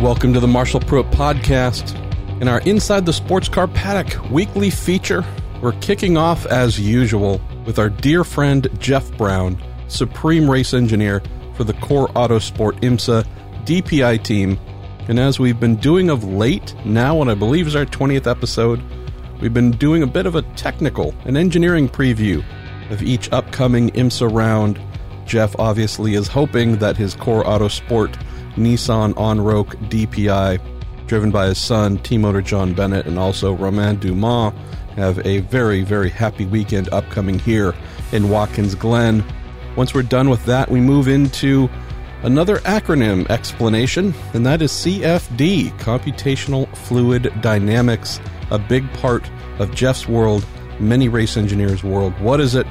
Welcome to the Marshall Pruett Podcast. In our Inside the Sports Car Paddock weekly feature, we're kicking off as usual with our dear friend Jeff Braun, Supreme Race Engineer for the Core Autosport IMSA DPI team. And as we've been doing of late, now what I believe is our 20th episode, we've been doing a bit of a technical and engineering preview of each upcoming IMSA round. Jeff obviously is hoping that his Core Autosport Nissan Onroak DPI, driven by his son, Team Motor Jon Bennett, and also Romain Dumas, have a very, very happy weekend upcoming here in Watkins Glen. Once we're done with that, we move into another acronym explanation, and that is CFD, Computational Fluid Dynamics, a big part of Jeff's world, many race engineers' world. What is it?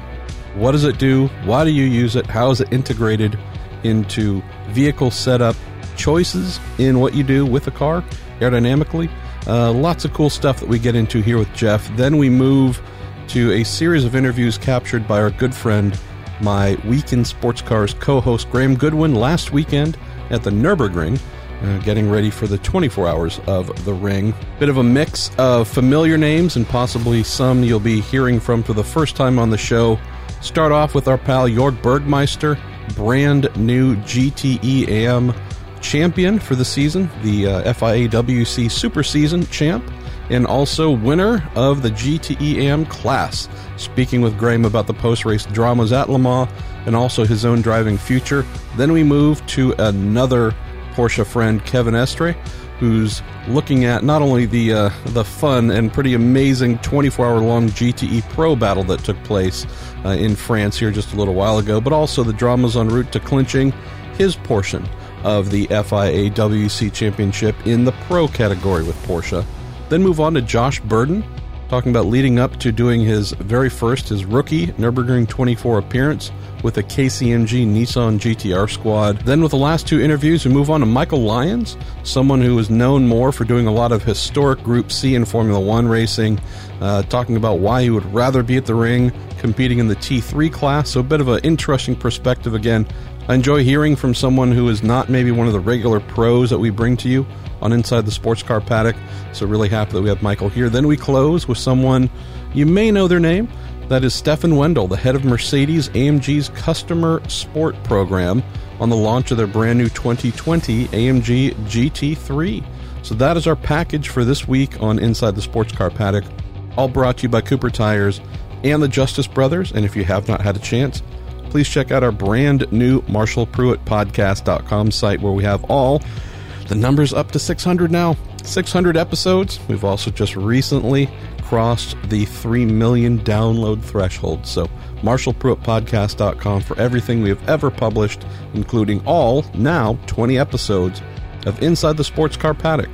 What does it do? Why do you use it? How is it integrated into vehicle setup choices in what you do with a car aerodynamically? Uh, lots of cool stuff that we get into here with Jeff. Then we move to a series of interviews captured by our good friend, my Weekend Sports Cars co host Graham Goodwin last weekend at the Nürburgring. Uh, getting ready for the 24 hours of the ring. Bit of a mix of familiar names and possibly some you'll be hearing from for the first time on the show. Start off with our pal Jörg Bergmeister, brand new GTE AM champion for the season, the uh, FIA WEC Super Season champ, and also winner of the GTEAM class. Speaking with Graham about the post race dramas at Le Mans and also his own driving future. Then we move to another Porsche friend, Kevin Estre, who's looking at not only the uh, the fun and pretty amazing 24 hour long GTE Pro battle that took place uh, in France here just a little while ago, but also the dramas en route to clinching his portion of the FIA WEC Championship in the Pro category with Porsche. Then move on to Josh Burdon, talking about leading up to doing his very first, his rookie Nürburgring 24 appearance with the KCMG Nissan GTR squad. Then, with the last two interviews, we move on to Michael Lyons, someone who is known more for doing a lot of historic Group C in Formula One racing, uh, talking about why he would rather be at the ring competing in the T3 class. So, a bit of an interesting perspective again I enjoy hearing from someone who is not maybe one of the regular pros that we bring to you on Inside the Sports Car Paddock. So, really happy that we have Michael here. Then we close with someone you may know their name. That is Stefan Wendl, the head of Mercedes AMG's Customer Sport Program, on the launch of their brand new 2020 AMG GT3. So, that is our package for this week on Inside the Sports Car Paddock. All brought to you by Cooper Tires and the Justice Brothers. And if you have not had a chance, please check out our brand new Marshall Pruett podcast.com site where we have all the numbers up to 600 now. 600 episodes. We've also just recently crossed the 3 million download threshold. So, MarshallPruettPodcast.com for everything we have ever published, including all now 20 episodes of Inside the Sports Car Paddock.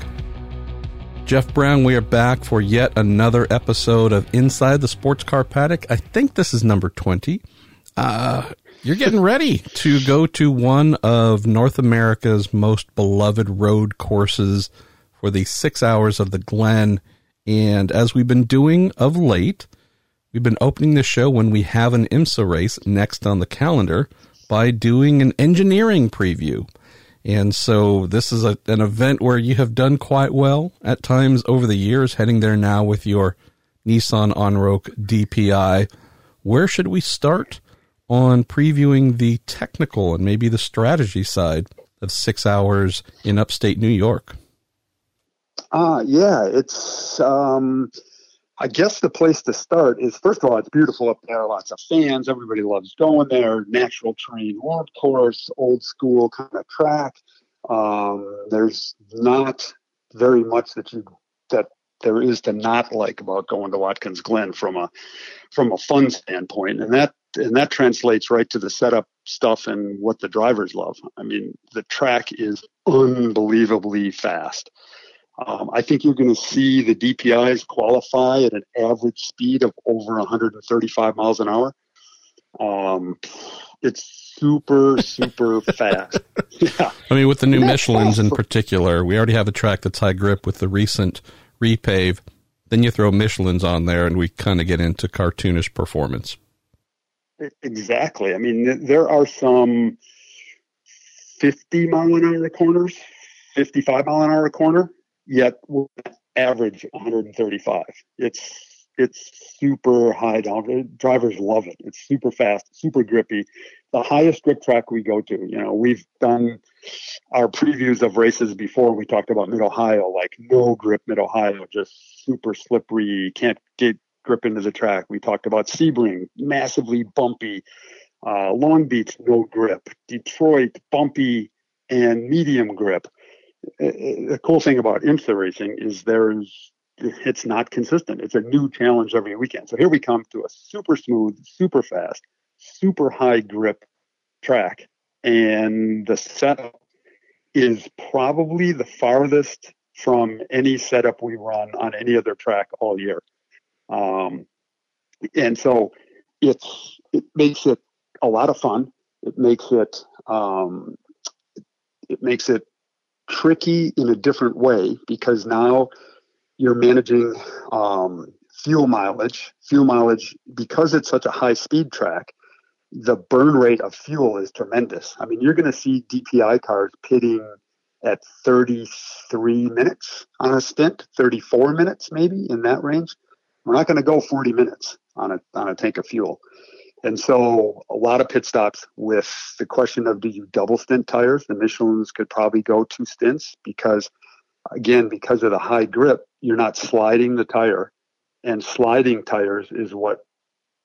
Jeff Braun, we are back for yet another episode of Inside the Sports Car Paddock. I think this is number 20. Uh, you're getting ready to go to one of North America's most beloved road courses for the six hours of the Glen. And as we've been doing of late, we've been opening the show when we have an IMSA race next on the calendar by doing an engineering preview. And so this is a, an event where you have done quite well at times over the years, heading there now with your Nissan Onroak DPI. Where should we start? On previewing the technical and maybe the strategy side of six hours in upstate New York. Uh, yeah, it's, um, I guess the place to start is first of all, it's beautiful up there, lots of fans, everybody loves going there, natural terrain road course, old school kind of track. Um, there's not very much that you that there is to not like about going to Watkins Glen from a from a fun standpoint, and that and that translates right to the setup stuff and what the drivers love. I mean, the track is unbelievably fast. Um, I think you're going to see the DPIs qualify at an average speed of over 135 miles an hour. Um, it's super, super fast. Yeah. I mean, with the new Michelin's in particular, we already have a track that's high grip with the recent repave. Then you throw Michelin's on there, and we kind of get into cartoonish performance. Exactly. I mean, there are some 50 mile an hour corners, 55 mile an hour corner, yet average 135. It's it's super high down. Drivers love it. It's super fast, super grippy. The highest grip track we go to. You know, we've done our previews of races before. We talked about Mid Ohio, like no grip Mid Ohio, just super slippery. Can't get grip into the track. We talked about Sebring, massively bumpy. Uh, Long Beach, no grip. Detroit, bumpy and medium grip. The cool thing about IMSA racing is there's it's not consistent. It's a new challenge every weekend. So here we come to a super smooth, super fast, super high grip track, and the setup is probably the farthest from any setup we run on any other track all year. Um, and so it's it makes it a lot of fun. It makes it um, it makes it tricky in a different way because now you're managing um, fuel mileage. Fuel mileage, because it's such a high speed track, the burn rate of fuel is tremendous. I mean, you're going to see DPI cars pitting at 33 minutes on a stint, 34 minutes maybe in that range. We're not going to go 40 minutes on a on a tank of fuel. And so a lot of pit stops with the question of do you double stint tires? The Michelin's could probably go two stints because again, because of the high grip, you're not sliding the tire, and sliding tires is what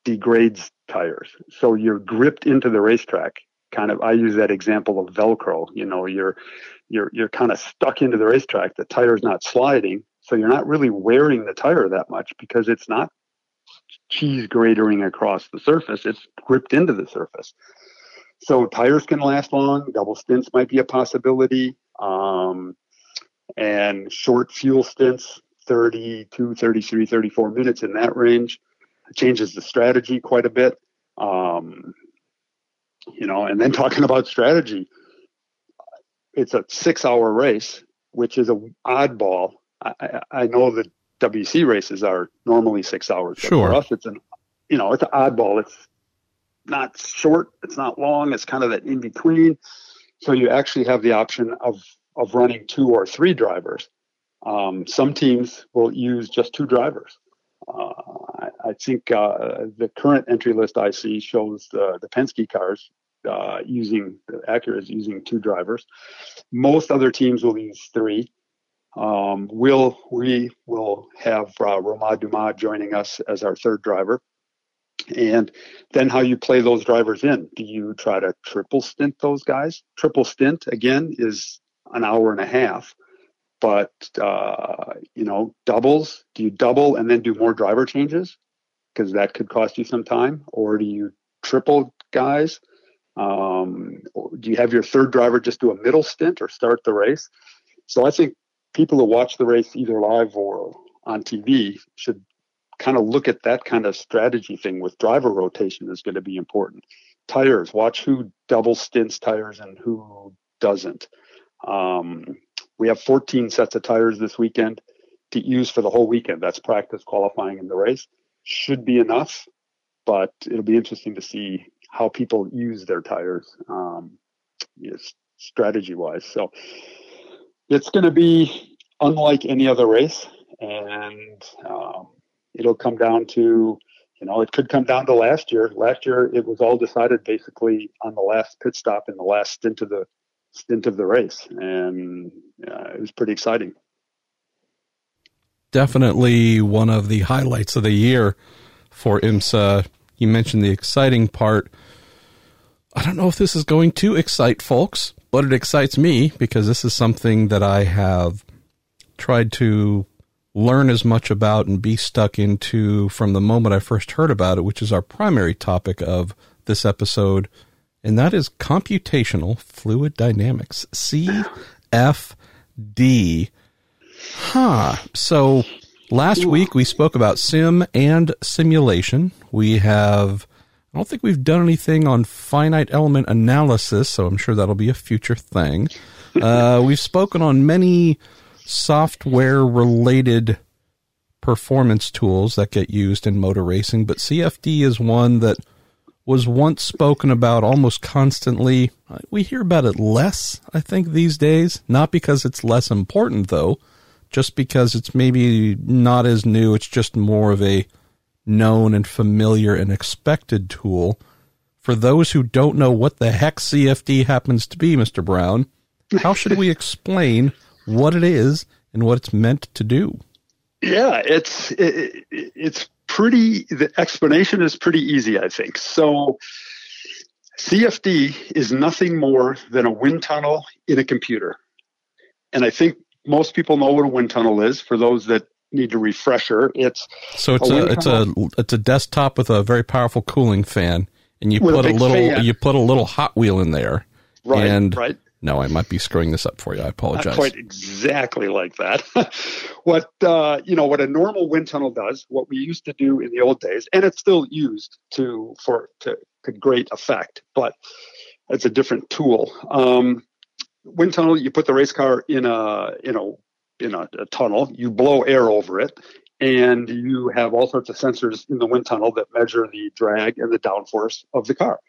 degrades tires. So you're gripped into the racetrack. Kind of, I use that example of Velcro. You know, you're you're you're kind of stuck into the racetrack. The tire's not sliding, so you're not really wearing the tire that much because it's not cheese gratering across the surface. It's gripped into the surface. So tires can last long. Double stints might be a possibility. Um, and short fuel stints 32 33 34 minutes in that range it changes the strategy quite a bit um, you know and then talking about strategy it's a six hour race which is a oddball I, I know that WEC races are normally six hours sure. for us it's an you know it's an oddball it's not short it's not long it's kind of that in between so you actually have the option of of running two or three drivers. Um, some teams will use just two drivers. Uh, I, I, think uh, the current entry list I see shows the, the Penske cars uh, using the Acura is using two drivers. Most other teams will use three. Um, we'll we will have uh, Romain Dumas joining us as our third driver. And then how you play those drivers in. Do you try to triple stint those guys? Triple stint, again, is an hour and a half. But uh, you know, doubles. Do you double and then do more driver changes because that could cost you some time, or do you triple guys? Um, do you have your third driver just do a middle stint or start the race? So I think people who watch the race either live or on TV should kind of look at that kind of strategy thing with driver rotation is going to be important. Tires, watch who double stints tires and who doesn't. Um, we have 14 sets of tires this weekend to use for the whole weekend. That's practice, qualifying, and the race. Should be enough, but it'll be interesting to see how people use their tires um, strategy wise. So it's going to be unlike any other race, and um, it'll come down to you know, it could come down to last year. Last year, it was all decided basically on the last pit stop in the last stint of the stint of the race, and uh, it was pretty exciting. Definitely one of the highlights of the year for IMSA. You mentioned the exciting part. I don't know if this is going to excite folks, but it excites me because this is something that I have tried to learn as much about and be stuck into from the moment I first heard about it, which is our primary topic of this episode and that is computational fluid dynamics, CFD. Huh. So last week we spoke about sim and simulation. We have, I don't think we've done anything on finite element analysis, so I'm sure that'll be a future thing. Uh, we've spoken on many software related performance tools that get used in motor racing, but CFD is one that was once spoken about almost constantly. Uh, we hear about it less, I think, these days. Not because it's less important, though, just because it's maybe not as new. It's just more of a known and familiar and expected tool. For those who don't know what the heck CFD happens to be, Mr. Braun, how should we explain what it is and what it's meant to do? Yeah, it's it, it's pretty. The explanation is pretty easy, I think. So, CFD is nothing more than a wind tunnel in a computer, and I think most people know what a wind tunnel is. For those that need a refresher, it's so it's a, a it's a it's a desktop with a very powerful cooling fan, and you put a, a little fan. you put a little Hot Wheel in there, right? And right no, I might be screwing this up for you. I apologize. Not quite exactly like that. what uh, you know, what a normal wind tunnel does, what we used to do in the old days, and it's still used to for to, to great effect, but it's a different tool. Um, wind tunnel, you put the race car in a in a in a, a tunnel, you blow air over it, and you have all sorts of sensors in the wind tunnel that measure the drag and the downforce of the car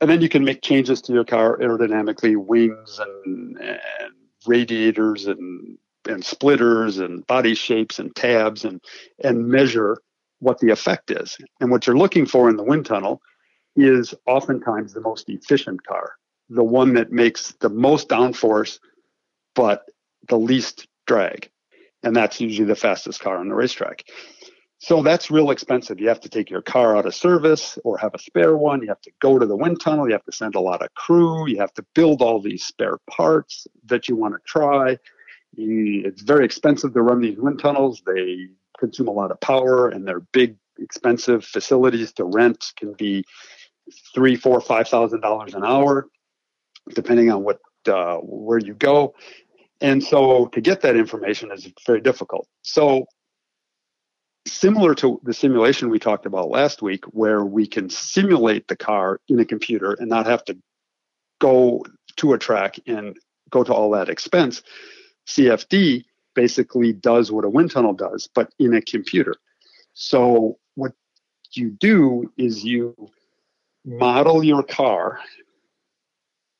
and then you can make changes to your car aerodynamically, wings and, and radiators and and splitters and body shapes and tabs and and measure what the effect is. And what you're looking for in the wind tunnel is oftentimes the most efficient car, the one that makes the most downforce but the least drag. And that's usually the fastest car on the racetrack. So that's real expensive. You have to take your car out of service or have a spare one. You have to go to the wind tunnel. You have to send a lot of crew. You have to build all these spare parts that you want to try. It's very expensive to run these wind tunnels. They consume a lot of power and they're big, expensive facilities to rent can be three, four, five thousand dollars an hour, depending on what uh, where you go. And so to get that information is very difficult. So similar to the simulation we talked about last week, where we can simulate the car in a computer and not have to go to a track and go to all that expense. CFD basically does what a wind tunnel does, but in a computer. So what you do is you model your car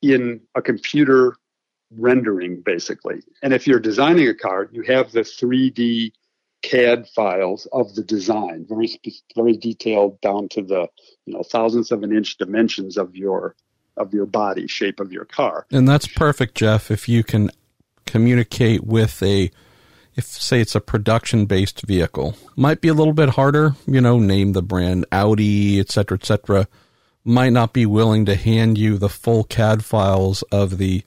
in a computer rendering basically. And if you're designing a car, you have the 3D CAD files of the design, very very detailed down to the you know thousandths of an inch dimensions of your of your body shape of your car. And that's perfect, Jeff. If you can communicate with a if say it's a production based vehicle, might be a little bit harder. You know, name the brand Audi, etc., etc. Might not be willing to hand you the full CAD files of the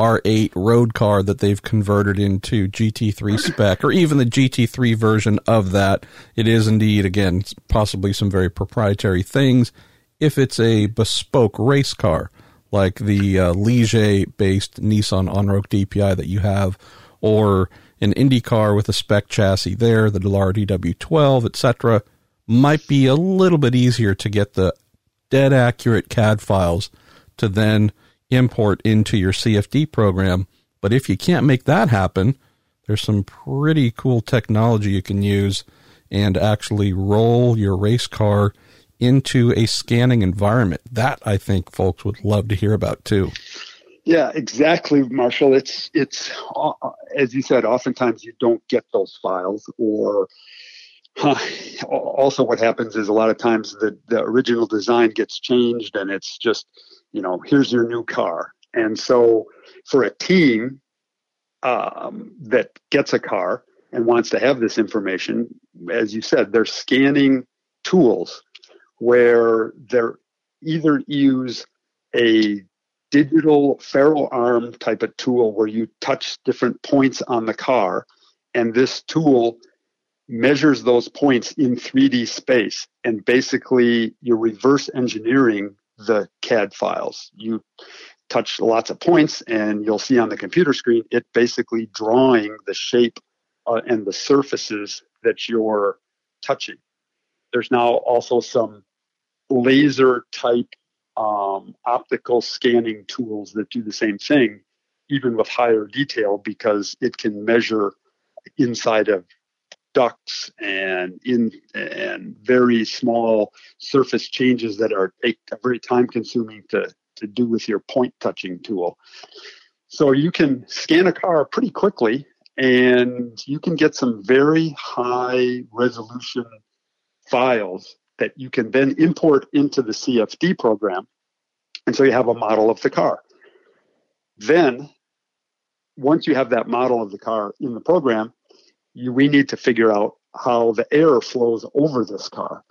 R8 road car that they've converted into GT3 spec, or even the GT3 version of that. It is indeed, again, possibly some very proprietary things. If it's a bespoke race car, like the uh, Ligier based Nissan Onroak DPI that you have, or an Indy car with a spec chassis there, the Dallara DW12, etc., might be a little bit easier to get the dead accurate CAD files to then import into your CFD program. But if you can't make that happen, there's some pretty cool technology you can use and actually roll your race car into a scanning environment. That I think folks would love to hear about too. Yeah, exactly, Marshall. It's it's uh, as you said. Oftentimes you don't get those files, or uh, also what happens is a lot of times the the original design gets changed, and it's just you know, here's your new car. And so for a team um, that gets a car and wants to have this information, as you said, they're scanning tools where they're either use a digital FARO arm type of tool where you touch different points on the car and this tool measures those points in 3D space and basically you're reverse engineering the CAD files. You touch lots of points, and you'll see on the computer screen it basically drawing the shape uh, and the surfaces that you're touching. There's now also some laser type um, optical scanning tools that do the same thing, even with higher detail, because it can measure inside of ducts and in and very small surface changes that are very time consuming to to do with your point touching tool. So you can scan a car pretty quickly and you can get some very high resolution files that you can then import into the CFD program. And so you have a model of the car. Then, once you have that model of the car in the program, you, we need to figure out how the air flows over this car.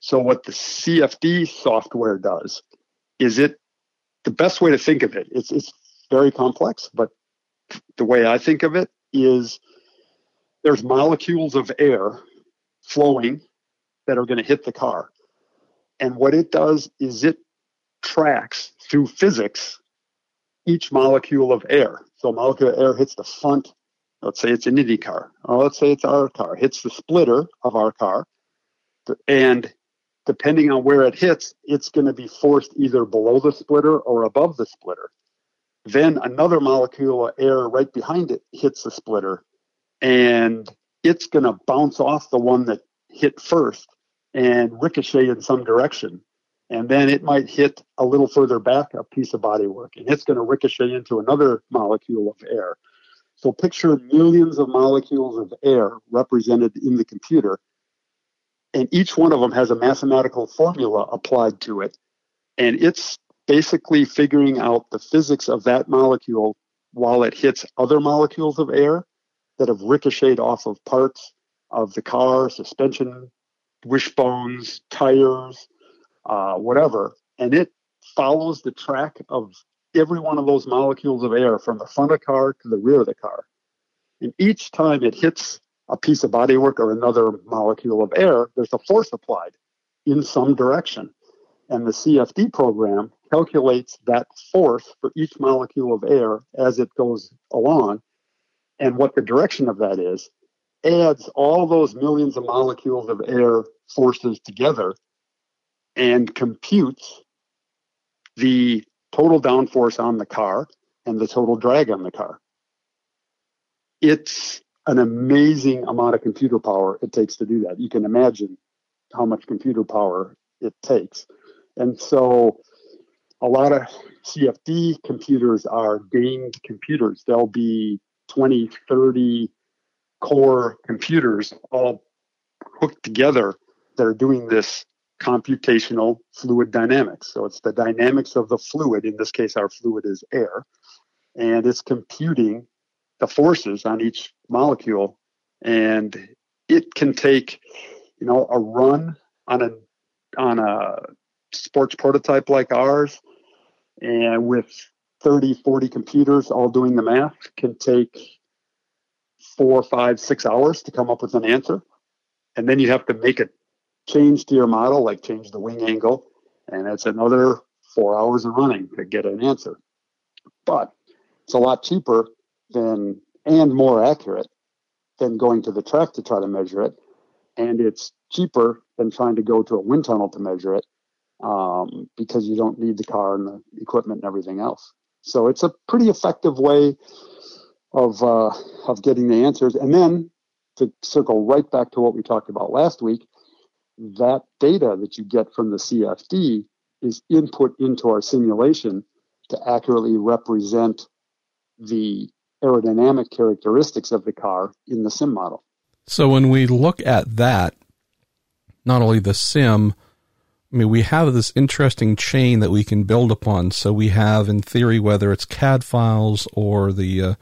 So, what the CFD software does is it the best way to think of it. It's, it's very complex, but the way I think of it is there's molecules of air flowing that are going to hit the car. And what it does is it tracks through physics each molecule of air. So a molecule of air hits the front, let's say it's an Indy car, or let's say it's our car, hits the splitter of our car, and depending on where it hits, it's going to be forced either below the splitter or above the splitter. Then another molecule of air right behind it hits the splitter, and it's going to bounce off the one that hit first and ricochet in some direction. And then it might hit a little further back a piece of bodywork, and it's going to ricochet into another molecule of air. So picture millions of molecules of air represented in the computer, and each one of them has a mathematical formula applied to it. And it's basically figuring out the physics of that molecule while it hits other molecules of air that have ricocheted off of parts of the car, suspension wishbones, tires, uh, whatever, and it follows the track of every one of those molecules of air from the front of the car to the rear of the car. And each time it hits a piece of bodywork or another molecule of air, there's a force applied in some direction. And the CFD program calculates that force for each molecule of air as it goes along and what the direction of that is adds all those millions of molecules of air forces together and computes the total downforce on the car and the total drag on the car. It's an amazing amount of computer power it takes to do that. You can imagine how much computer power it takes. And so a lot of CFD computers are gamed computers. They'll be 20, 30 core computers all hooked together that are doing this computational fluid dynamics. So it's the dynamics of the fluid. In this case, our fluid is air, and it's computing the forces on each molecule. And it can take, you know, a run on a on a sports prototype like ours, and with 30, 40 computers all doing the math can take four, five, six hours to come up with an answer. And then you have to make a change to your model, like change the wing angle, and it's another four hours of running to get an answer. But it's a lot cheaper than and more accurate than going to the track to try to measure it. And it's cheaper than trying to go to a wind tunnel to measure it um, because you don't need the car and the equipment and everything else. So it's a pretty effective way of uh, of getting the answers. And then to circle right back to what we talked about last week, that data that you get from the CFD is input into our simulation to accurately represent the aerodynamic characteristics of the car in the sim model. So when we look at that, not only the sim, I mean, we have this interesting chain that we can build upon. So we have, in theory, whether it's CAD files or the uh,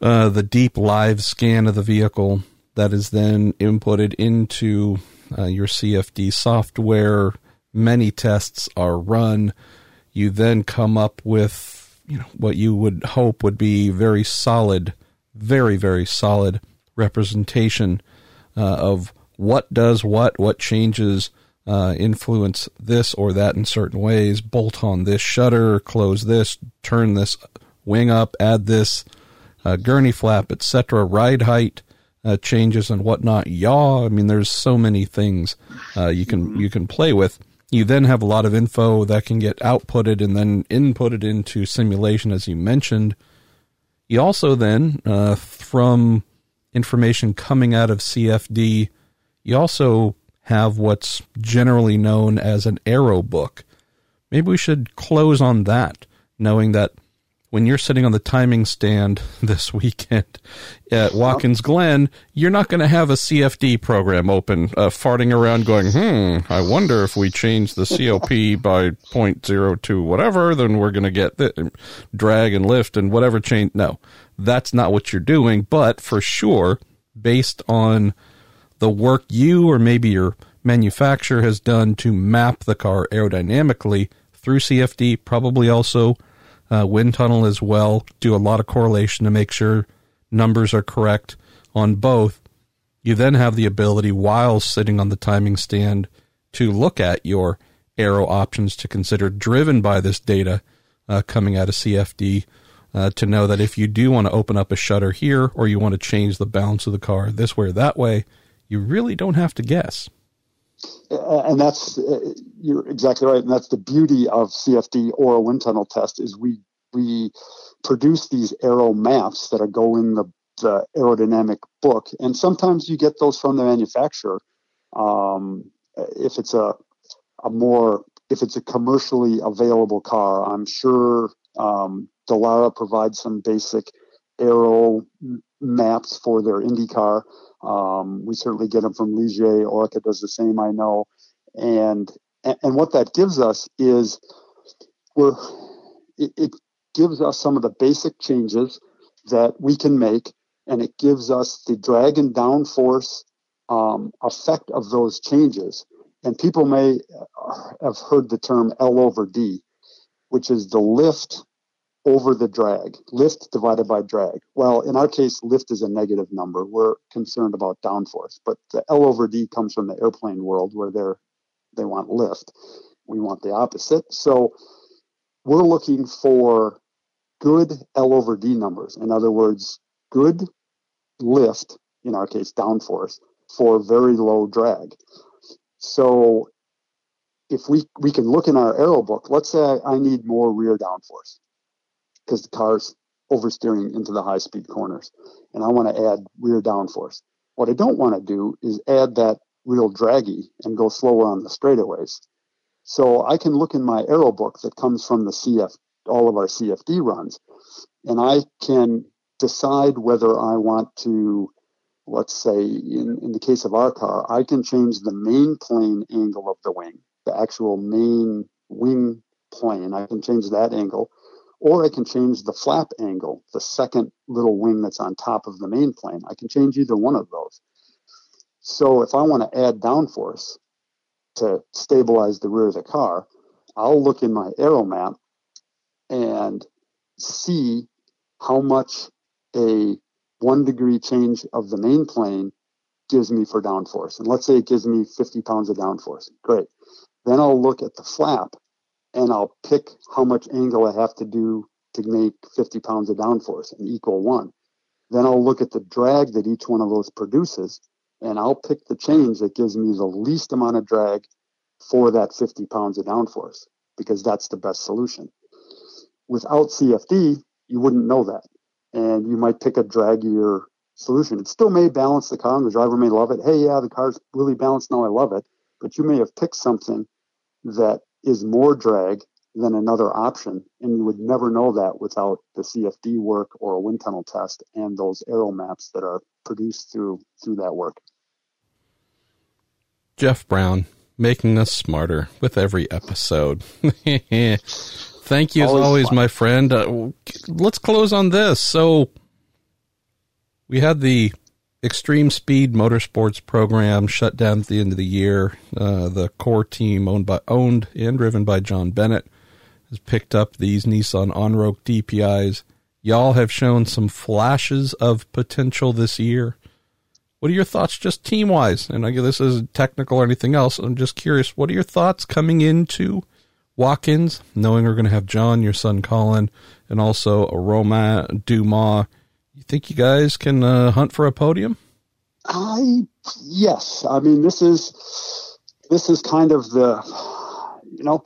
uh, the deep live scan of the vehicle that is then inputted into uh, your CFD software. Many tests are run. You then come up with you know what you would hope would be very solid, very very solid representation uh, of what does what, what changes uh, influence this or that in certain ways. Bolt on this shutter, close this, turn this wing up, add this uh, gurney flap, etc., ride height uh, changes and whatnot, yaw. I mean, there's so many things uh, you can mm-hmm. you can play with. You then have a lot of info that can get outputted and then inputted into simulation, as you mentioned. You also then, uh, from information coming out of CFD, you also have what's generally known as an aero book. Maybe we should close on that, knowing that when you're sitting on the timing stand this weekend at Watkins Glen, you're not going to have a CFD program open, uh, farting around going, hmm, I wonder if we change the COP by 0.02 whatever, then we're going to get the drag and lift and whatever change. No, that's not what you're doing. But for sure, based on the work you or maybe your manufacturer has done to map the car aerodynamically through CFD, probably also uh, wind tunnel as well. Do a lot of correlation to make sure numbers are correct on both. You then have the ability, while sitting on the timing stand, to look at your aero options to consider, driven by this data uh, coming out of CFD, uh, to know that if you do want to open up a shutter here or you want to change the balance of the car this way or that way, you really don't have to guess. And that's uh, you're exactly right, and that's the beauty of CFD or a wind tunnel test is we we produce these aero maps that go in the, the aerodynamic book, and sometimes you get those from the manufacturer. Um, if it's a a more if it's a commercially available car, I'm sure um, Dallara provides some basic aero maps for their IndyCar. Um, we certainly get them from Ligier. Oreca does the same, I know. And and what that gives us is we're it, it gives us some of the basic changes that we can make, and it gives us the drag and downforce um, effect of those changes. And people may have heard the term L over D, which is the lift over the drag, lift divided by drag. Well, in our case, lift is a negative number. We're concerned about downforce, but the L over D comes from the airplane world where they're they want lift. We want the opposite. So we're looking for good L over D numbers. In other words, good lift, in our case, downforce, for very low drag. So if we, we can look in our aero book, let's say I need more rear downforce because the car's oversteering into the high speed corners and I want to add rear downforce. What I don't want to do is add that real draggy and go slower on the straightaways. So I can look in my aero book that comes from the CF, all of our CFD runs, and I can decide whether I want to, let's say, in, in the case of our car, I can change the main plane angle of the wing, the actual main wing plane. I can change that angle, or I can change the flap angle, the second little wing that's on top of the main plane. I can change either one of those. So if I want to add downforce to stabilize the rear of the car, I'll look in my aero map and see how much a one degree change of the main plane gives me for downforce. And let's say it gives me 50 pounds of downforce. Great. Then I'll look at the flap and I'll pick how much angle I have to do to make 50 pounds of downforce and equal one. Then I'll look at the drag that each one of those produces and I'll pick the change that gives me the least amount of drag for that 50 pounds of downforce because that's the best solution. Without CFD, you wouldn't know that. And you might pick a draggier solution. It still may balance the car and the driver may love it. Hey, yeah, the car's really balanced now. I love it. But you may have picked something that is more drag than another option. And you would never know that without the CFD work or a wind tunnel test and those aero maps that are produced through through that work. Jeff Braun making us smarter with every episode. Thank you as always, always my friend. Uh, let's close on this. So we had the Extreme Speed Motorsports program shut down at the end of the year. Uh, the core team owned by owned and driven by Jon Bennett has picked up these Nissan Onroak DPIs. Y'all have shown some flashes of potential this year. What are your thoughts, just team wise? And I guess this isn't technical or anything else. I'm just curious. What are your thoughts coming into Watkins, knowing we're going to have John, your son Colin, and also a Romain Dumas? You think you guys can uh, hunt for a podium? I yes. I mean, this is this is kind of the you know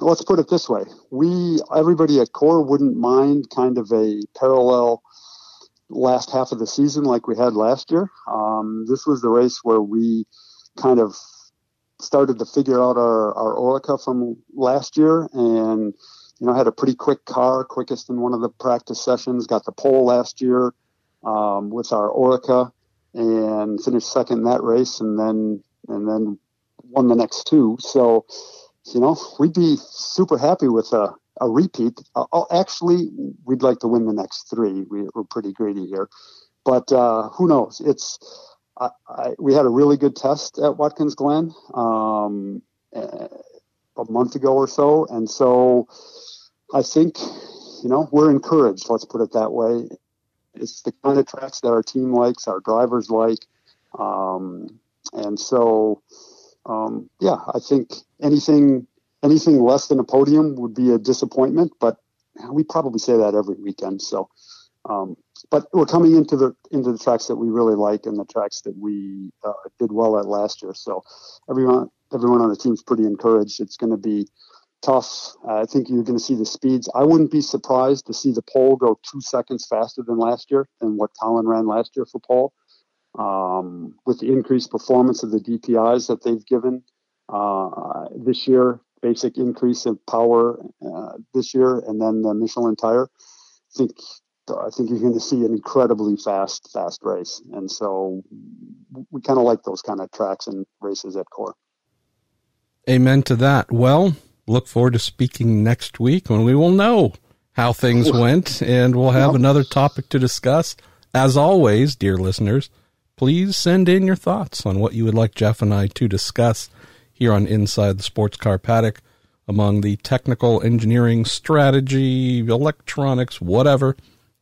let's put it this way: we, everybody at Core, wouldn't mind kind of a parallel last half of the season like we had last year. Um, this was the race where we kind of started to figure out our, our Oreca from last year and, you know, had a pretty quick car, quickest in one of the practice sessions, got the pole last year um, with our Oreca, and finished second in that race and then, and then won the next two. So, you know, we'd be super happy with a, a repeat. Uh, oh, actually, we'd like to win the next three. We, are pretty greedy here, but uh, who knows? It's I, I, we had a really good test at Watkins Glen um, a month ago or so, and so I think you know we're encouraged. Let's put it that way. It's the kind of tracks that our team likes, our drivers like, um, and so um, yeah, I think anything anything less than a podium would be a disappointment, but we probably say that every weekend. So, um, but we're coming into the into the tracks that we really like and the tracks that we uh, did well at last year. So, everyone everyone on the team's pretty encouraged. It's going to be tough. Uh, I think you're going to see the speeds. I wouldn't be surprised to see the pole go two seconds faster than last year than what Colin ran last year for pole. Um, with the increased performance of the DPIs that they've given uh, this year, basic increase of power uh, this year, and then the Michelin tire. I think I think you're going to see an incredibly fast, fast race, and so we kind of like those kind of tracks and races at Core. Amen to that. Well, look forward to speaking next week when we will know how things went, and we'll have yep. another topic to discuss. As always, dear listeners, please send in your thoughts on what you would like Jeff and I to discuss here on Inside the Sports Car Paddock among the technical engineering, strategy, electronics, whatever.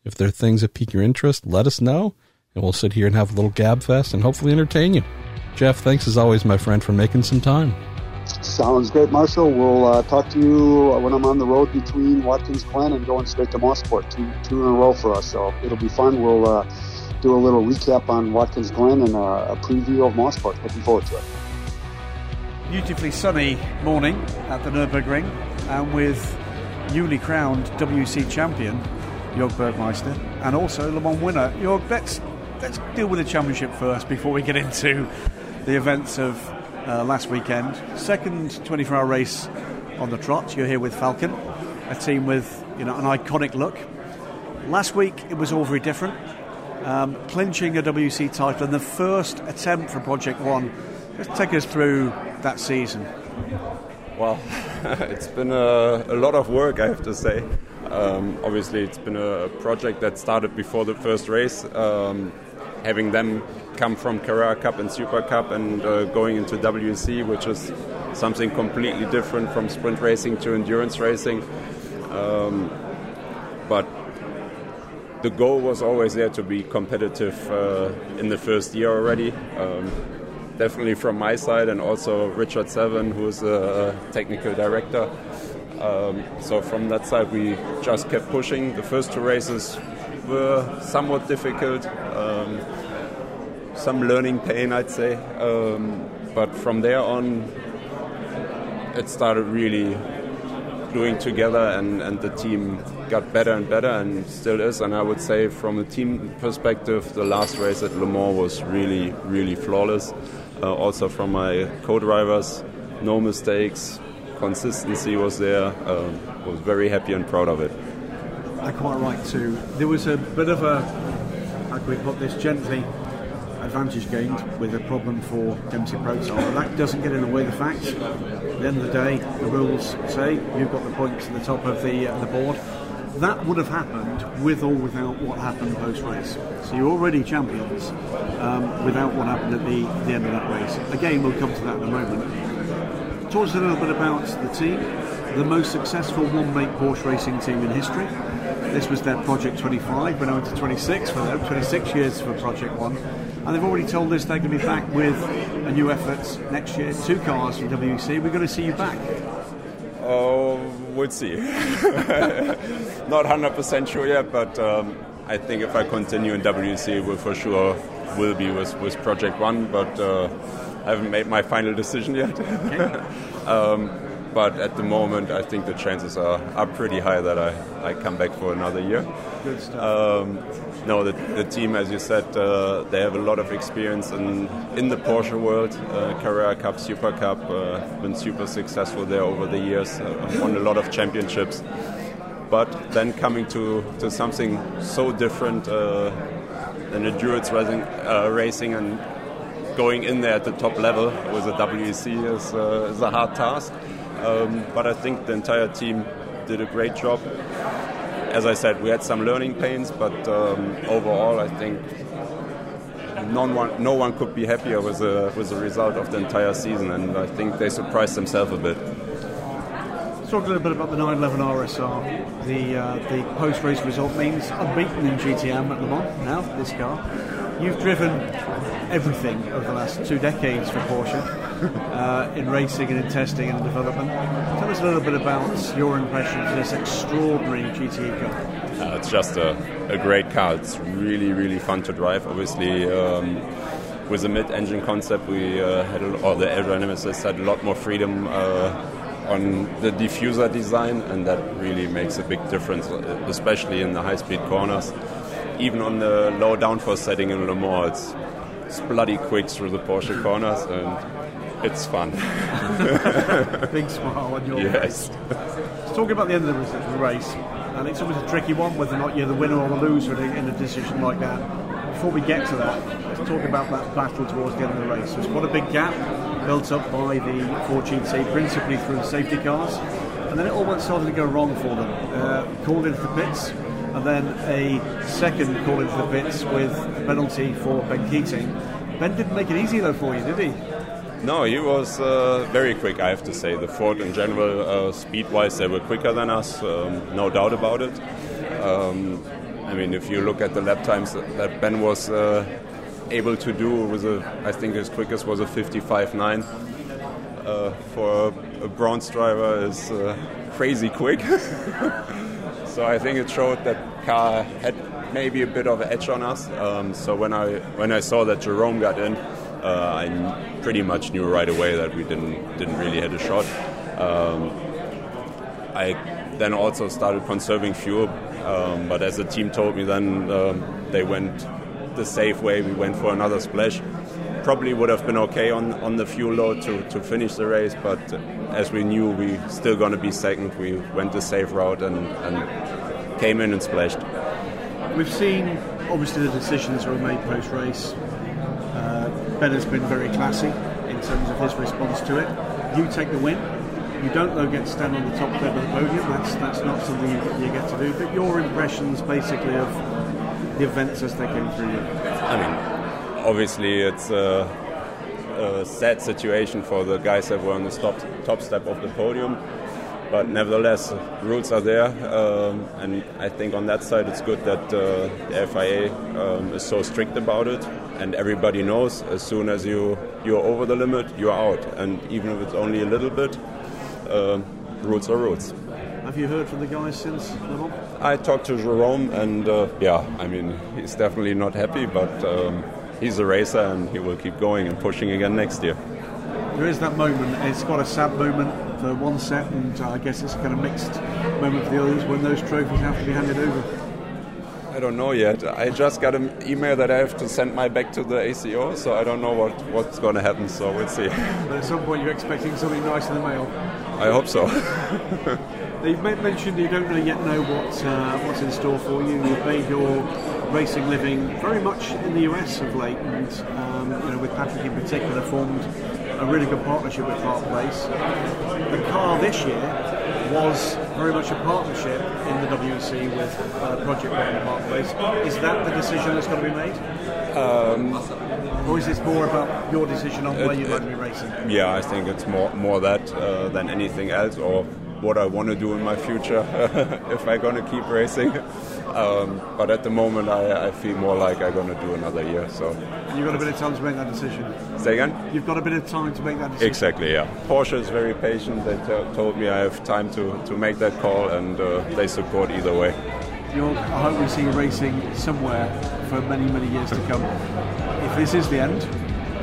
If there are things that pique your interest, let us know, and we'll sit here and have a little gab fest and hopefully entertain you. Jeff, thanks as always, my friend, for making some time. Sounds great, Marshall. We'll uh, talk to you when I'm on the road between Watkins Glen and going straight to Mosport, two, two in a row for us. So it'll be fun. We'll uh, do a little recap on Watkins Glen and uh, a preview of Mosport. Looking forward to it beautifully sunny morning at the Nürburgring and with newly crowned WEC champion Jörg Bergmeister and also Le Mans winner. Jörg, let's, let's deal with the championship first before we get into the events of uh, last weekend. Second 24 hour race on the trot. You're here with Falken, a team with you know an iconic look. Last week it was all very different. Um, clinching a WEC title and the first attempt for Project One. Just take us through that season? Well, it's been a, a, lot of work, I have to say. Um, obviously, it's been a project that started before the first race. Um, having them come from Carrera Cup and Super Cup and uh, going into WEC, which is something completely different from sprint racing to endurance racing. Um, but the goal was always there to be competitive uh, in the first year already. Um, definitely from my side, and also Richard Seven, who's a technical director. Um, so from that side, we just kept pushing. The first two races were somewhat difficult, um, some learning pain, I'd say. Um, but from there on, it started really gluing together, and, and the team got better and better, and still is. And I would say, from a team perspective, the last race at Le Mans was really, really flawless. Uh, also from my co-drivers, no mistakes, consistency was there. Uh, was very happy and proud of it. I quite right too. There was a bit of a, how can we put this gently, advantage gained with a problem for Dempsey Proton, but that doesn't get in the way of the facts. At the end of the day, the rules say you've got the points at the top of the uh, the board that would have happened with or without what happened post race. So you're already champions um, without what happened at the, the end of that race. Again, we'll come to that in a moment. Talk us a little bit about the team. The most successful one make Porsche racing team in history. This was their Project 25, We went on to 26 for them, 26 years for Project 1. And they've already told us they're going to be back with a new effort next year. Two cars from WEC. We're going to see you back. Oh, we'll see. Not 100% sure yet, but um, I think if I continue in WEC, will for sure will be with, with Project One, but uh, I haven't made my final decision yet. Okay. um, but at the moment, I think the chances are, are pretty high that I, I come back for another year. Good stuff. Um, no, the, the team, as you said, uh, they have a lot of experience in, in the Porsche world. Uh, Carrera Cup, Super Cup, uh, been super successful there over the years, uh, won a lot of championships. But then coming to, to something so different uh, than endurance racing, uh, racing and going in there at the top level with a WEC is, uh, is a hard task. Um, but I think the entire team did a great job. As I said, we had some learning pains, but um, overall, I think no one, no one could be happier with the, with the result of the entire season, and I think they surprised themselves a bit. Talk a little bit about the 911 RSR. The, uh, the post race result means unbeaten in GTM at Le Mans now, this car. You've driven everything over the last two decades for Porsche uh, in racing and in testing and in development. Tell us a little bit about your impressions of this extraordinary GTE car. Uh, it's just a, a great car. It's really, really fun to drive. Obviously, um, with the mid-engine concept, we uh, had, a, or the aerodynamicists had a lot more freedom uh, on the diffuser design, and that really makes a big difference, especially in the high-speed corners. Even on the low downforce setting in Le Mans, it's, it's bloody quick through the Porsche corners, and it's fun. Big smile on your yes. face. Let's talk about the end of the race, and it's always a tricky one whether or not you're the winner or the loser in a decision like that. Before we get to that, let's talk about that battle towards the end of the race. There's quite a big gap built up by the Ford GT, principally through the safety cars, and then it all went started to go wrong for them. Uh, called into the pits, and then a second call into the pits with a penalty for Ben Keating. Ben didn't make it easy though for you, did he? No, he was uh, very quick, I have to say. The Ford in general, uh, speed wise, they were quicker than us, um, no doubt about it. Um, I mean, if you look at the lap times that Ben was uh, able to do, was a, I think his quickest was a 55.9. Uh, for a, a bronze driver is uh, crazy quick. so I think it showed that car had maybe a bit of an edge on us. Um, so when I when I saw that Jeroen got in, uh, I pretty much knew right away that we didn't didn't really have a shot. Um, I then also started conserving fuel, um, but as the team told me, then um, they went the safe way. We went for another splash. Probably would have been okay on, on the fuel load to, to finish the race, but as we knew we still going to be second, we went the safe route and, and came in and splashed. We've seen obviously the decisions were made post race. Uh, ben has been very classy in terms of his response to it. You take the win. You don't though get to stand on the top step of the podium. That's that's not something you, you get to do. But your impressions basically of the events as they came through you. I mean, obviously it's a, a, sad situation for the guys that were on the top, top step of the podium. But nevertheless, rules are there, um, and I think on that side it's good that uh, the FIA um, is so strict about it, and everybody knows as soon as you you're over the limit, you're out, and even if it's only a little bit, uh, rules are rules. Have you heard from the guys since Le Mans? I talked to Jeroen, and uh, yeah, I mean he's definitely not happy, but. Um, he's a racer and he will keep going and pushing again next year. There is that moment. It's got a sad moment for one set, and I guess it's a kind of mixed moment for the others when those trophies have to be handed over. I don't know yet. I just got an email that I have to send my back to the ACO, so I don't know what, what's going to happen. So we'll see. But at some point, you're expecting something nice in the mail. I hope so. You've mentioned you don't really yet know what uh, what's in store for you. You've made your racing living very much in the US of late, and um, you know, with Patrick in particular, formed a really good partnership with Park Place. The car this year was very much a partnership in the WEC with uh, Project One Park Place. Is that the decision that's going to be made? Um, or is this more about your decision on where you'd like to be racing? Yeah, I think it's more more that uh, than anything else, or what I want to do in my future if I'm going to keep racing. Um, but at the moment, I, I, feel more like I'm going to do another year. So you've got a bit of time to make that decision. Say again? You've got a bit of time to make that decision. Exactly. Yeah. Porsche is very patient. They t- told me I have time to, to make that call, and uh, they support either way. You're, I hope we see you racing somewhere for many many years to come. if this is the end,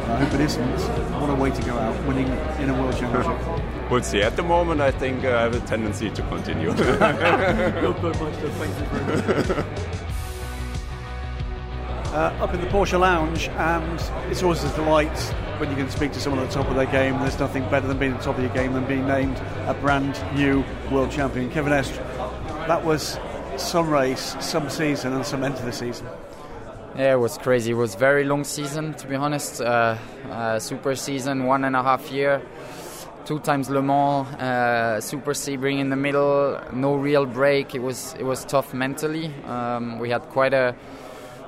I hope it isn't. What a way to go out, winning in a world championship. We'll see. At the moment, I think uh, I have a tendency to continue. uh, up in the Porsche Lounge, and it's always a delight when you can speak to someone at the top of their game. There's nothing better than being at the top of your game than being named a brand new world champion. Kevin Estre, that was some race, some season, and some end to the season. Yeah, it was crazy. It was very long season, to be honest. Uh, uh, super season, one and a half year, two times Le Mans, uh, Super Sebring in the middle, no real break. It was it was tough mentally. Um, we had quite a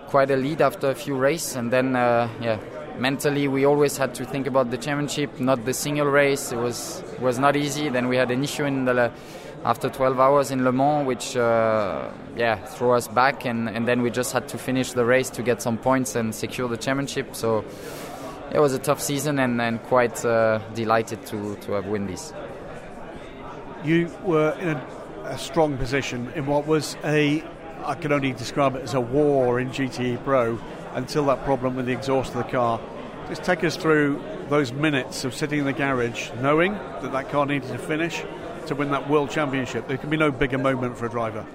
quite a lead after a few races, and then uh, yeah, mentally we always had to think about the championship, not the single race. It was was not easy. Then we had an issue in the after 12 hours in Le Mans, which uh, yeah threw us back, and, and then we just had to finish the race to get some points and secure the championship. So it was a tough season, and, and quite uh, delighted to to have won this. You were in a, a strong position in what was a I can only describe it as a war in GTE Pro until that problem with the exhaust of the car. Just take us through those minutes of sitting in the garage, knowing that that car needed to finish to win that world championship. There can be no bigger moment for a driver.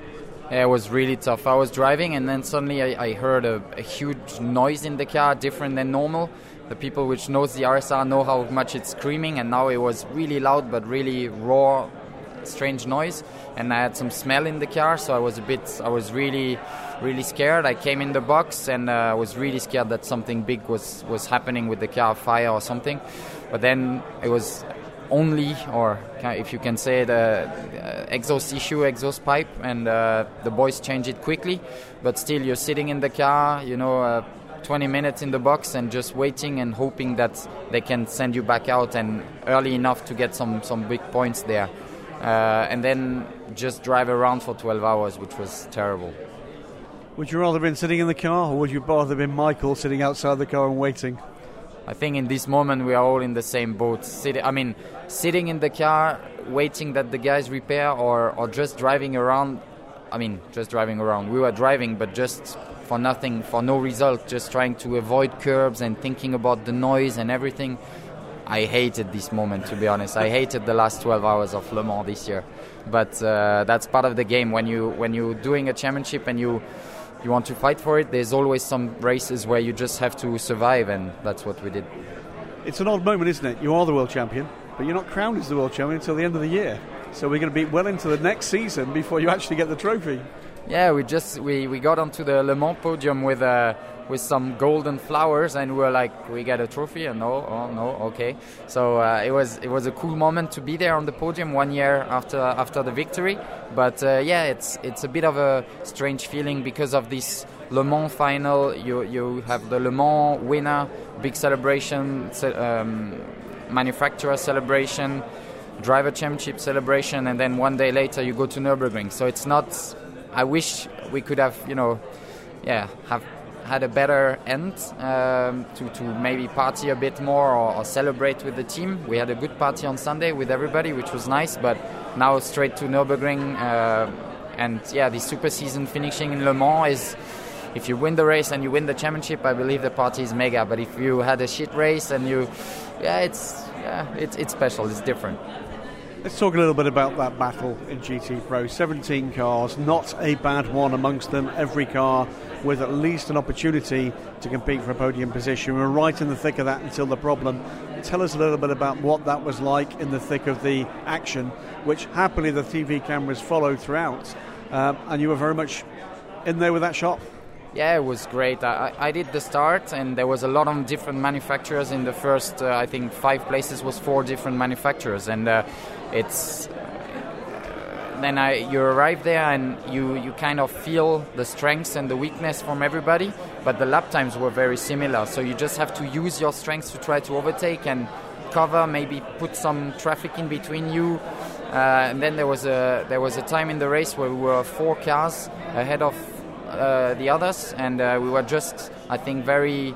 Yeah, it was really tough. I was driving, and then suddenly I, I heard a, a, huge noise in the car, different than normal. The people which knows the RSR know how much it's screaming, and now it was really loud, but really raw, strange noise. And I had some smell in the car, so I was a bit, I was really, really scared. I came in the box, and uh, I was really scared that something big was was happening with the car, fire or something. But then it was only, or if you can say, the uh, exhaust issue, exhaust pipe, and uh, the boys change it quickly. But still, you're sitting in the car, you know, uh, 20 minutes in the box and just waiting and hoping that they can send you back out and early enough to get some, some big points there. Uh, and then just drive around for 12 hours, which was terrible. Would you rather have been sitting in the car, or would you rather have been Michael sitting outside the car and waiting? I think in this moment we are all in the same boat. Sitting, I mean, sitting in the car, waiting that the guys repair, or, or just driving around. I mean, just driving around. We were driving, but just for nothing, for no result, just trying to avoid curbs and thinking about the noise and everything. I hated this moment, to be honest. I hated the last 12 hours of Le Mans this year. But uh, that's part of the game. When you when you're doing a championship and you you want to fight for it, there's always some races where you just have to survive, and that's what we did. It's an odd moment, isn't it? You are the world champion, but you're not crowned as the world champion until the end of the year. So we're going to be well into the next season before you actually get the trophy. Yeah, we just we, we got onto the Le Mans podium with uh, with some golden flowers, and we are like, we get a trophy, and no, oh no, okay. So uh, it was it was a cool moment to be there on the podium one year after after the victory. But uh, yeah, it's it's a bit of a strange feeling because of this Le Mans final. You you have the Le Mans winner, big celebration, um, manufacturer celebration, driver championship celebration, and then one day later you go to Nurburgring. So it's not. I wish we could have you know, yeah, have had a better end um, to, to maybe party a bit more or, or, celebrate with the team. We had a good party on Sunday with everybody, which was nice, but now straight to Nürburgring. Uh, and yeah, the super season finishing in Le Mans is if you win the race and you win the championship, I believe the party is mega. But if you had a shit race and you, yeah, it's yeah, it's it's special. It's different. Let's talk a little bit about that battle in GT Pro. 17 cars, not a bad one amongst them. Every car with at least an opportunity to compete for a podium position. We're right in the thick of that until the problem. Tell us a little bit about what that was like in the thick of the action, which happily the TV cameras followed throughout. Um, and you were very much in there with that shot. Yeah, it was great. I, I, did the start, and there was a lot of different manufacturers in the first. Uh, I think five places was four different manufacturers, and uh, it's then I, you arrive there and you, you kind of feel the strengths and the weakness from everybody, but the lap times were very similar. So you just have to use your strengths to try to overtake and cover, maybe put some traffic in between you. Uh, and then there was a there was a time in the race where we were four cars ahead of uh, the others, and uh, we were just I think very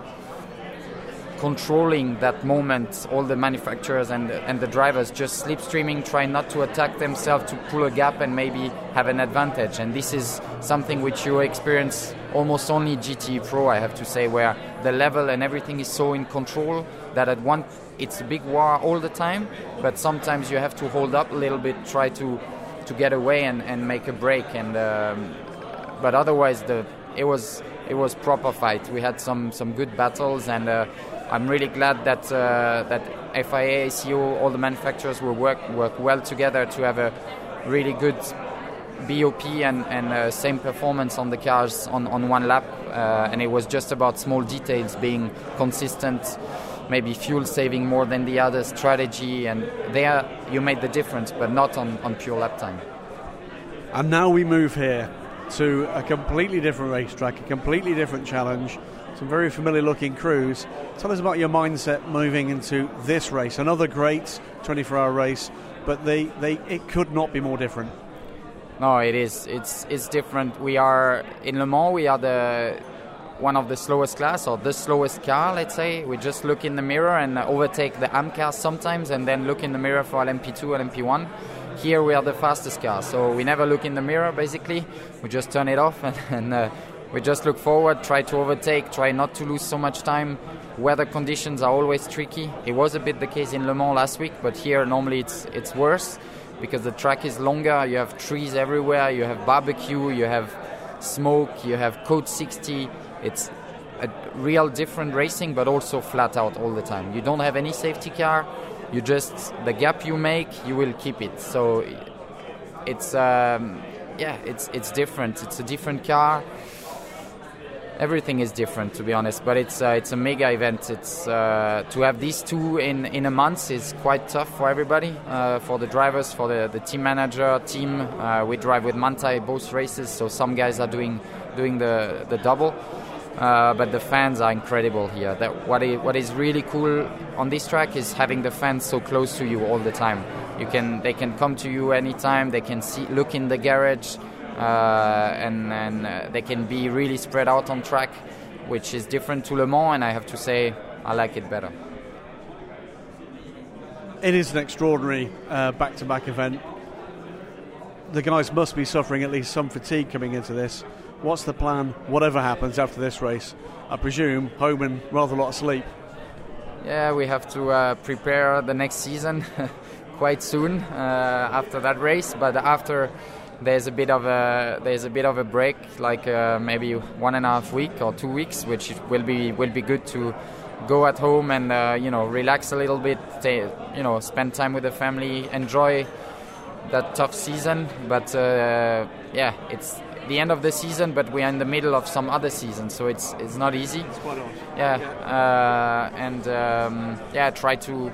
controlling that moment, all the manufacturers and, and the drivers just slipstreaming, trying not to attack themselves to pull a gap and maybe have an advantage. And this is something which you experience almost only GT Pro, I have to say, where the level and everything is so in control that at one it's a big war all the time, but sometimes you have to hold up a little bit, try to to get away and, and make a break. And um, but otherwise, the it was it was proper fight. We had some some good battles, and uh, I'm really glad that uh, that FIA, ACO, all the manufacturers will work work well together to have a really good BOP and, and uh, same performance on the cars on, on one lap. Uh, and it was just about small details being consistent, maybe fuel saving more than the other strategy. And there you made the difference, but not on, on pure lap time. And now we move here to a completely different racetrack, a completely different challenge, some very familiar looking crews. Tell us about your mindset moving into this race, another great 24 hour race, but they, they, it could not be more different. No, it is. It's it's different. We are in Le Mans. We are the one of the slowest class or the slowest car. Let's say we just look in the mirror and overtake the AM cars sometimes, and then look in the mirror for LMP2 and LMP1. Here we are the fastest car, so we never look in the mirror. Basically, we just turn it off and, and uh, we just look forward, try to overtake, try not to lose so much time. Weather conditions are always tricky. It was a bit the case in Le Mans last week, but here normally it's it's worse because the track is longer. You have trees everywhere. You have barbecue. You have smoke. You have code 60. It's a real different racing, but also flat out all the time. You don't have any safety car. You just the gap you make, you will keep it. So it's um, yeah, it's it's different. It's a different car everything is different to be honest but it's uh, it's a mega event. It's uh, to have these two in in a month is quite tough for everybody uh, for the drivers for the, the team manager team uh, we drive with Manthey both races so some guys are doing doing the the double. Uh, but the fans are incredible here. That what is, what is really cool on this track is having the fans so close to you all the time. You can they can come to you anytime they can see look in the garage and, and uh, they can be really spread out on track, which is different to Le Mans, and I have to say I like it better. It is an extraordinary back to back event. The guys must be suffering at least some fatigue coming into this. What's the plan, whatever happens after this race? I presume home and rather a lot of sleep. Yeah, we have to uh, prepare the next season quite soon uh, after that race, but after there's a bit of a there's a bit of a break, like uh, maybe one and a half week or two weeks, which will be will be good to go at home and uh, you know relax a little bit, stay, you know spend time with the family, enjoy that tough season. But uh, yeah, it's the end of the season, but we are in the middle of some other season, so it's it's not easy. It's quite odd. Yeah, uh, and um, yeah, try to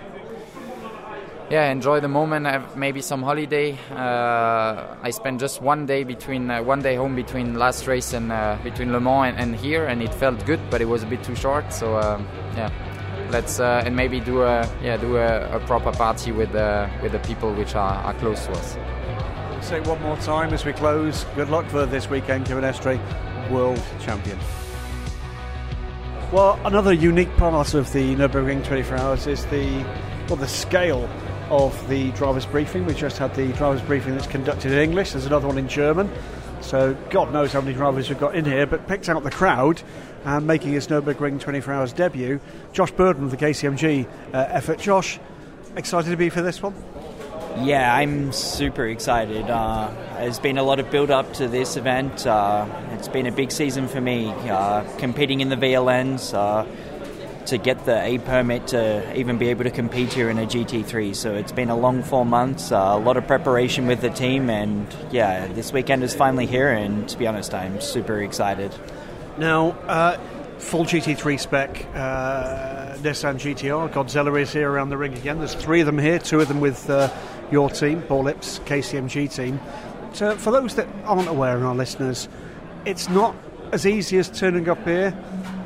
yeah, enjoy the moment. Have maybe some holiday. Uh, I spent just one day between uh, one day home between last race and uh, between Le Mans and, and, here, and it felt good, but it was a bit too short. So um, yeah, let's uh, and maybe do a yeah do a, a proper party with the with the people which are, are close to us. Say one more time as we close. Good luck for this weekend, Kevin Estre, world champion. Well, another unique part of the Nürburgring 24 Hours is the well the scale of the driver's briefing. We just had the driver's briefing that's conducted in English. There's another one in German. So God knows how many drivers we've got in here, but picked out the crowd and making his Nürburgring 24 Hours debut. Josh Burdon of the KCMG uh, effort. Josh, excited to be for this one? Yeah, I'm super excited. Uh, there's been a lot of build up to this event. Uh, it's been a big season for me, uh, competing in the VLNs uh, to get the A permit to even be able to compete here in a GT3. So it's been a long four months, uh, a lot of preparation with the team, and yeah, this weekend is finally here. And to be honest, I'm super excited. Now, uh, full GT3 spec uh, Nissan GTR. Godzilla is here around the ring again. There's three of them here, two of them with uh, your team, Borlips KCMG team. So, for those that aren't aware, and our listeners, it's not as easy as turning up here,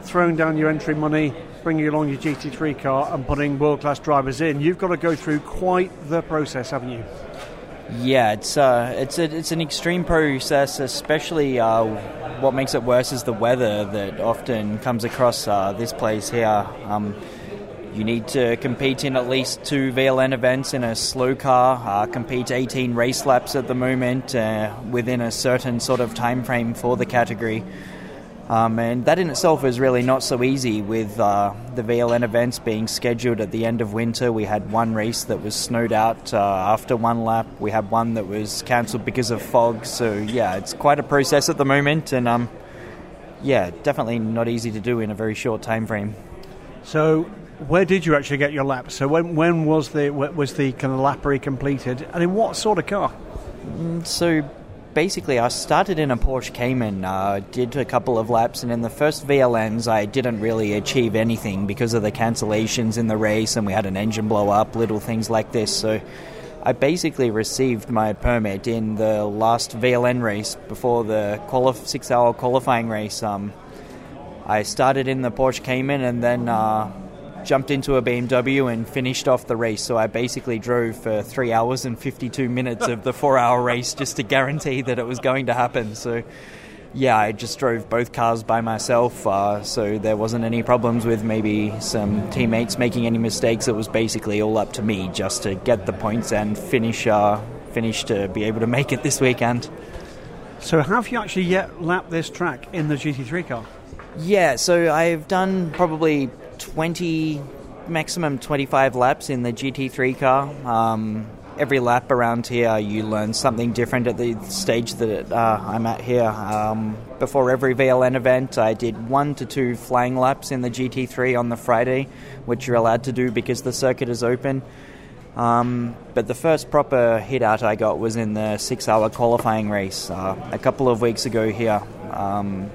throwing down your entry money, bringing along your GT3 car and putting world class drivers in, you've got to go through quite the process, haven't you? Yeah, it's uh, it's a, it's an extreme process, especially uh, what makes it worse is the weather that often comes across uh, this place here. Um, you need to compete in at least two VLN events in a slow car, uh, compete 18 race laps at the moment uh, within a certain sort of time frame for the category. Um, and that in itself is really not so easy with uh, the VLN events being scheduled at the end of winter. We had one race that was snowed out uh, after one lap. We had one that was cancelled because of fog. So, yeah, it's quite a process at the moment. And, um, yeah, definitely not easy to do in a very short time frame. So, where did you actually get your lap? So, when, when was the was the kind of lappery completed, and in what sort of car? Mm, so, basically, I started in a Porsche Cayman, uh, did a couple of laps, and in the first VLNs, I didn't really achieve anything because of the cancellations in the race, and we had an engine blow up, little things like this. So I basically received my permit in the last VLN race before the quali- six hour qualifying race. Um, I started in the Porsche Cayman and then. Uh, jumped into a BMW and finished off the race. So I basically drove for three hours and 52 minutes of the four hour race just to guarantee that it was going to happen. So, yeah, I just drove both cars by myself. Uh, so there wasn't any problems with maybe some teammates making any mistakes. It was basically all up to me just to get the points and finish, uh, finish to be able to make it this weekend. So, have you actually yet lapped this track in the GT3 car? Yeah, so I've done probably 20, maximum 25 laps in the GT3 car. Um, every lap around here, you learn something different at the stage that uh, I'm at here. Um, before every VLN event, I did one to two flying laps in the GT3 on the Friday, which you're allowed to do because the circuit is open. Um, but the first proper hit out I got was in the six hour qualifying race uh, a couple of weeks ago here. Um,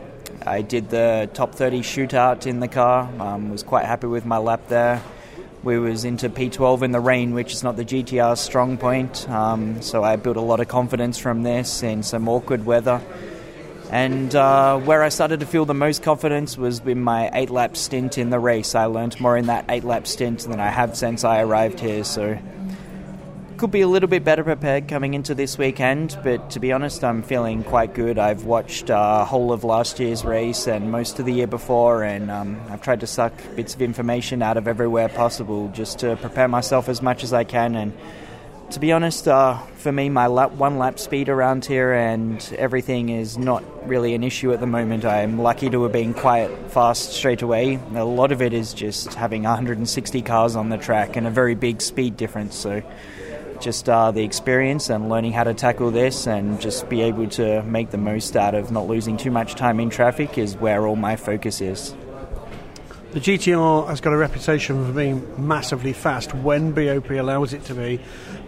I did the top 30 shootout in the car. Um, was quite happy with my lap there. We was into P12 in the rain, which is not the GTR's strong point. Um, so I built a lot of confidence from this in some awkward weather. And uh, where I started to feel the most confidence was in my eight lap stint in the race. I learned more in that eight lap stint than I have since I arrived here. So could be a little bit better prepared coming into this weekend, but to be honest, I'm feeling quite good. I've watched uh, whole of last year's race and most of the year before, and um, I've tried to suck bits of information out of everywhere possible just to prepare myself as much as I can. And to be honest, uh, for me, my lap, one lap speed around here and everything is not really an issue at the moment. I'm lucky to have been quite fast straight away. A lot of it is just having 160 cars on the track and a very big speed difference. So just uh, the experience and learning how to tackle this and just be able to make the most out of not losing too much time in traffic is where all my focus is. The GTR has got a reputation for being massively fast when BOP allows it to be,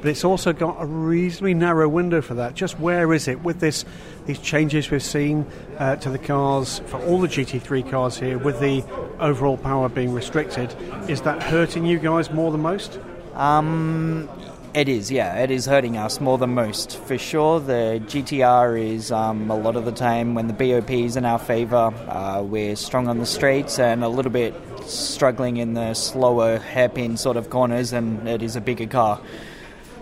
but it's also got a reasonably narrow window for that. Just where is it with this these changes we've seen uh, to the cars for all the GT3 cars here, with the overall power being restricted? Is that hurting you guys more than most? Um, it is, yeah. It is hurting us more than most. For sure, the GTR is um, a lot of the time when the BOP is in our favour, uh, we're strong on the streets and a little bit struggling in the slower hairpin sort of corners, and it is a bigger car.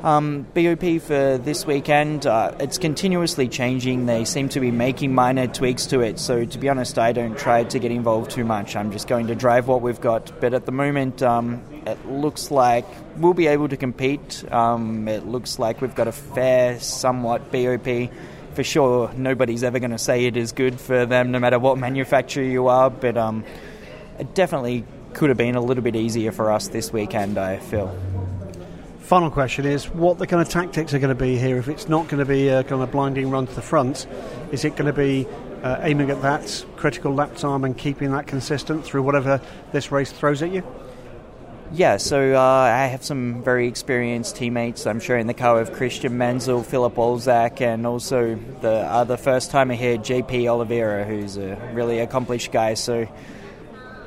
Um, BOP for this weekend, uh, it's continuously changing. They seem to be making minor tweaks to it. So, to be honest, I don't try to get involved too much. I'm just going to drive what we've got. But at the moment, um, it looks like we'll be able to compete. Um, it looks like we've got a fair, somewhat BOP. For sure, nobody's ever going to say it is good for them, no matter what manufacturer you are. But um, it definitely could have been a little bit easier for us this weekend, I feel. Final question is what the kind of tactics are going to be here. If it's not going to be a kind of blinding run to the front, is it going to be uh, aiming at that critical lap time and keeping that consistent through whatever this race throws at you? Yeah, so uh, I have some very experienced teammates. I'm sharing the car with Christian Menzel, Philipp Wlazik, and also the other first timer here, JP Oliveira, who's a really accomplished guy. So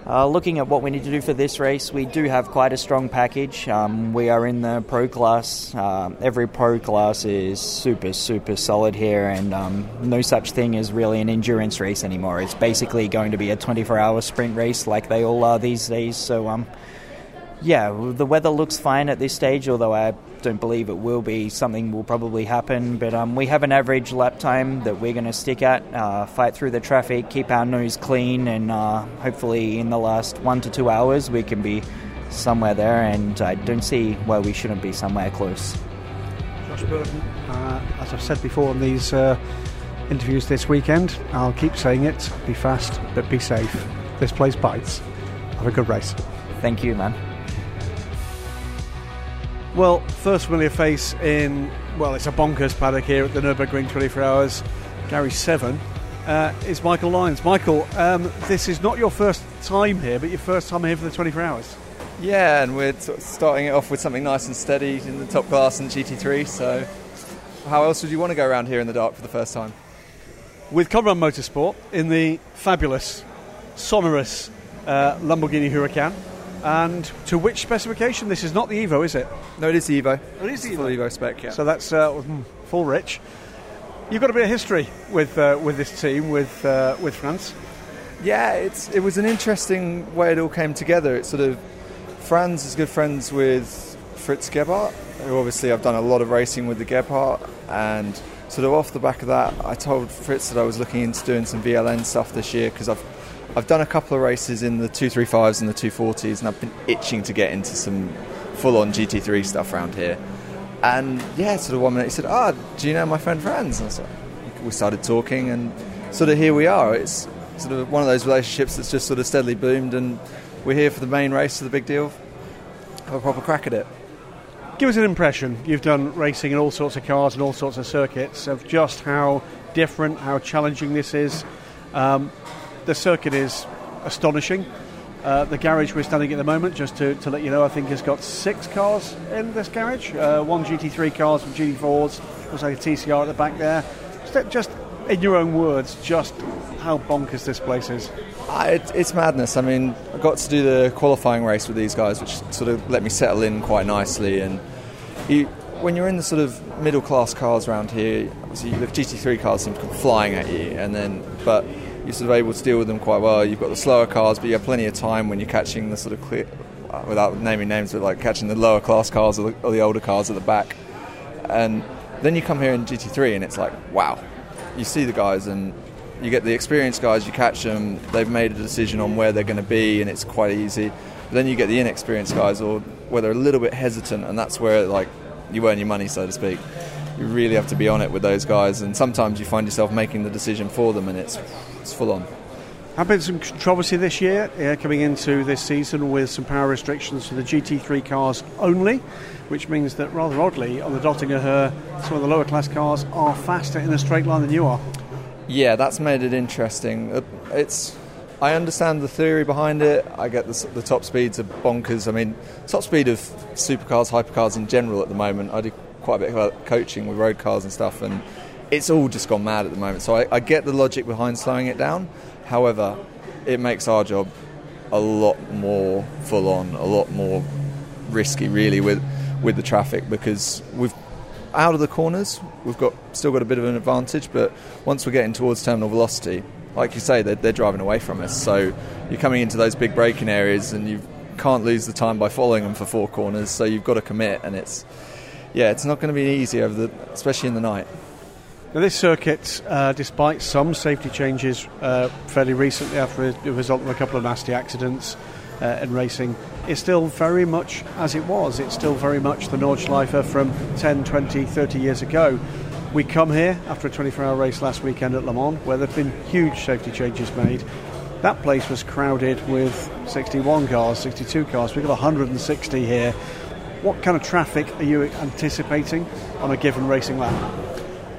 uh, looking at what we need to do for this race, we do have quite a strong package. Um, we are in the pro class. Uh, every pro class is super, super solid here, and um, no such thing as really an endurance race anymore. It's basically going to be a 24 hour sprint race like they all are these days. So, um, yeah, the weather looks fine at this stage, although I don't believe it will be. Something will probably happen, but um, we have an average lap time that we're going to stick at, uh, fight through the traffic, keep our nose clean, and uh, hopefully in the last one to two hours we can be somewhere there. And I don't see why we shouldn't be somewhere close. Josh Burdon, uh, as I've said before in these uh, interviews this weekend. I'll keep saying it be fast, but be safe. This place bites. Have a good race. Thank you, man. Well, first familiar face in, well, it's a bonkers paddock here at the Nürburgring 24 Hours, Gary 7, uh, is Michael Lyons. Michael, um, this is not your first time here, but your first time here for the 24 Hours. Yeah, and we're sort of starting it off with something nice and steady in the top class in GT3. So, how else would you want to go around here in the dark for the first time? With Konrad Motorsport in the fabulous, sonorous uh, Lamborghini Huracan. And to which specification? This is not the Evo, is it? No, it is the Evo. It is the Full Evo. Evo spec, yeah. So that's uh, mm, full rich. You've got a bit of history with uh, with this team, with uh, with Franz. Yeah, it's it was an interesting way it all came together. It's sort of Franz is good friends with Fritz Gebhardt, who obviously I've done a lot of racing with the Gebhardt, and sort of off the back of that, I told Fritz that I was looking into doing some VLN stuff this year because I've I've done a couple of races in the 235s and the 240s, and I've been itching to get into some full-on GT3 stuff around here. And yeah, sort of one minute he said, "Ah, do you know my friend Franz?" And I was like, we started talking, and sort of here we are. It's sort of one of those relationships that's just sort of steadily boomed, and we're here for the main race of the big deal. Have a proper crack at it. Give us an impression. You've done racing in all sorts of cars and all sorts of circuits of just how different, how challenging this is. Um, the circuit is astonishing. Uh, the garage we're standing at the moment, just to, to let you know, I think has got six cars in this garage. Uh, one GT3 cars, from GT4s, looks like a TCR at the back there. Just, just in your own words, just how bonkers this place is. Uh, it, it's madness. I mean, I got to do the qualifying race with these guys, which sort of let me settle in quite nicely. And you, when you're in the sort of middle class cars around here, obviously the GT3 cars seem to come flying at you, and then but you're sort of able to deal with them quite well. You've got the slower cars, but you have plenty of time when you're catching the sort of clear, without naming names, but like catching the lower class cars or the, or the older cars at the back. And then you come here in GT3, and it's like, wow, you see the guys and you get the experienced guys, you catch them, they've made a decision on where they're going to be, and it's quite easy. But then you get the inexperienced guys, or where they're a little bit hesitant, and that's where like you earn your money, so to speak. You really have to be on it with those guys, and sometimes you find yourself making the decision for them, and it's it's full on. Have been some controversy this year uh, coming into this season with some power restrictions for the GT3 cars only, which means that rather oddly on the Döttinger Höhe, some of the lower class cars are faster in a straight line than you are. Yeah, that's made it interesting. Uh, It's I understand the theory behind it. I get the, the top speeds are bonkers. I mean, top speed of supercars, hypercars in general at the moment. I do quite a bit of coaching with road cars and stuff, and it's all just gone mad at the moment. So I, I get the logic behind slowing it down. However, it makes our job a lot more full on, a lot more risky, really, with with the traffic because we've out of the corners, we've got still got a bit of an advantage. But once we're getting towards terminal velocity, like you say, they're, they're driving away from us. So you're coming into those big braking areas, and you can't lose the time by following them for four corners. So you've got to commit, and it's yeah, it's not going to be easy over the, especially in the night. Now, this circuit, uh, despite some safety changes uh, fairly recently after the result of a couple of nasty accidents uh, in racing, is still very much as it was. It's still very much the Nordschleife from 10, 20, 30 years ago. We come here after a 24 hour race last weekend at Le Mans where there have been huge safety changes made. That place was crowded with 61 cars, 62 cars. We've got 160 here. What kind of traffic are you anticipating on a given racing lap?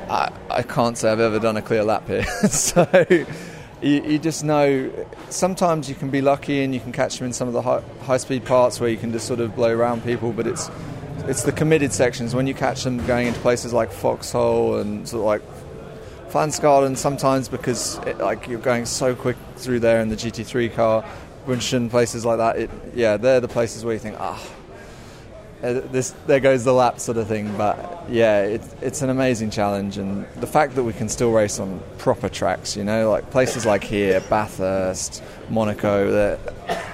I, I can't say I've ever done a clear lap here. so you, you just know sometimes you can be lucky and you can catch them in some of the high, high speed parts where you can just sort of blow around people, but it's it's the committed sections when you catch them going into places like Foxhole and sort of like Pflanzgarten sometimes because it, like you're going so quick through there in the GT3 car, Winston, places like that. It, yeah, they're the places where you think ah. Uh, this there goes the lap sort of thing. But yeah, it, it's an amazing challenge, and the fact that we can still race on proper tracks, you know, like places like here, Bathurst, Monaco, they're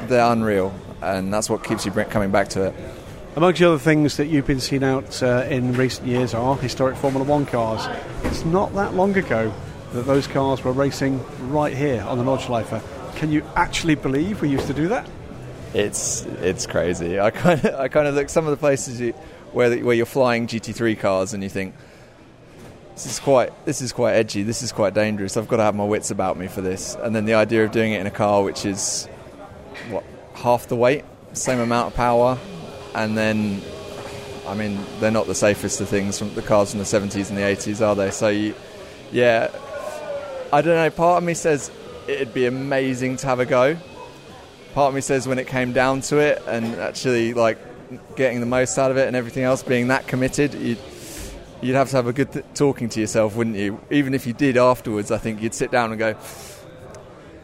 they're unreal, and that's what keeps you coming back to it. Amongst the other things that you've been seen out uh, in recent years are historic Formula One cars. It's not that long ago that those cars were racing right here on the Nordschleife. Can you actually believe we used to do that? It's it's crazy. I kind of I kind of look some of the places you, where the, where you're flying GT3 cars and you think this is quite this is quite edgy. This is quite dangerous. I've got to have my wits about me for this. And then the idea of doing it in a car which is what half the weight, same amount of power, and then I mean they're not the safest of things from the cars from the 70s and the 80s, are they? So you, yeah, I don't know. Part of me says it'd be amazing to have a go. Part of me says when it came down to it and actually like getting the most out of it and everything else, being that committed, you'd, you'd have to have a good th- talking to yourself, wouldn't you? Even if you did afterwards, I think you'd sit down and go,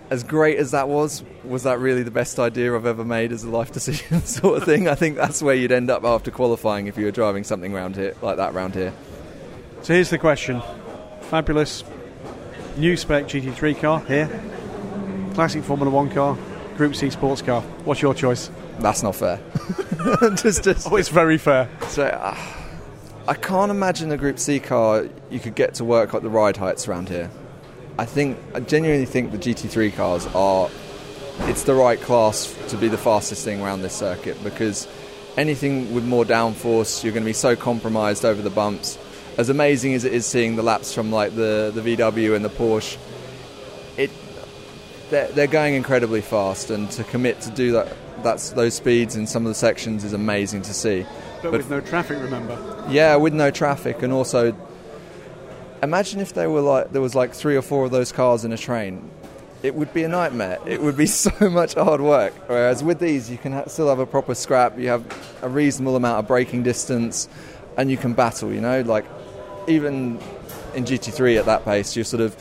as great as that was, was that really the best idea I've ever made as a life decision, sort of thing? I think that's where you'd end up after qualifying if you were driving something around here like that around here. So here's the question: fabulous new spec GT3 car here, classic Formula One car, Group C sports car. What's your choice? That's not fair. just, just, Oh, it's very fair. So uh, I can't imagine a Group C car you could get to work at the ride heights around here. I think I genuinely think the GT3 cars are it's the right class to be the fastest thing around this circuit because anything with more downforce you're going to be so compromised over the bumps. As amazing as it is seeing the laps from like the, the VW and the Porsche, it they're, they're going incredibly fast and to commit to do that that's those speeds in some of the sections is amazing to see. But, But- with no traffic, remember. Yeah, with no traffic, and also imagine if there were like there was like three or four of those cars in a train. It would be a nightmare. It would be so much hard work. Whereas with these, you can ha- still have a proper scrap. You have a reasonable amount of braking distance, and you can battle. You know, like even in GT3 at that pace, you're sort of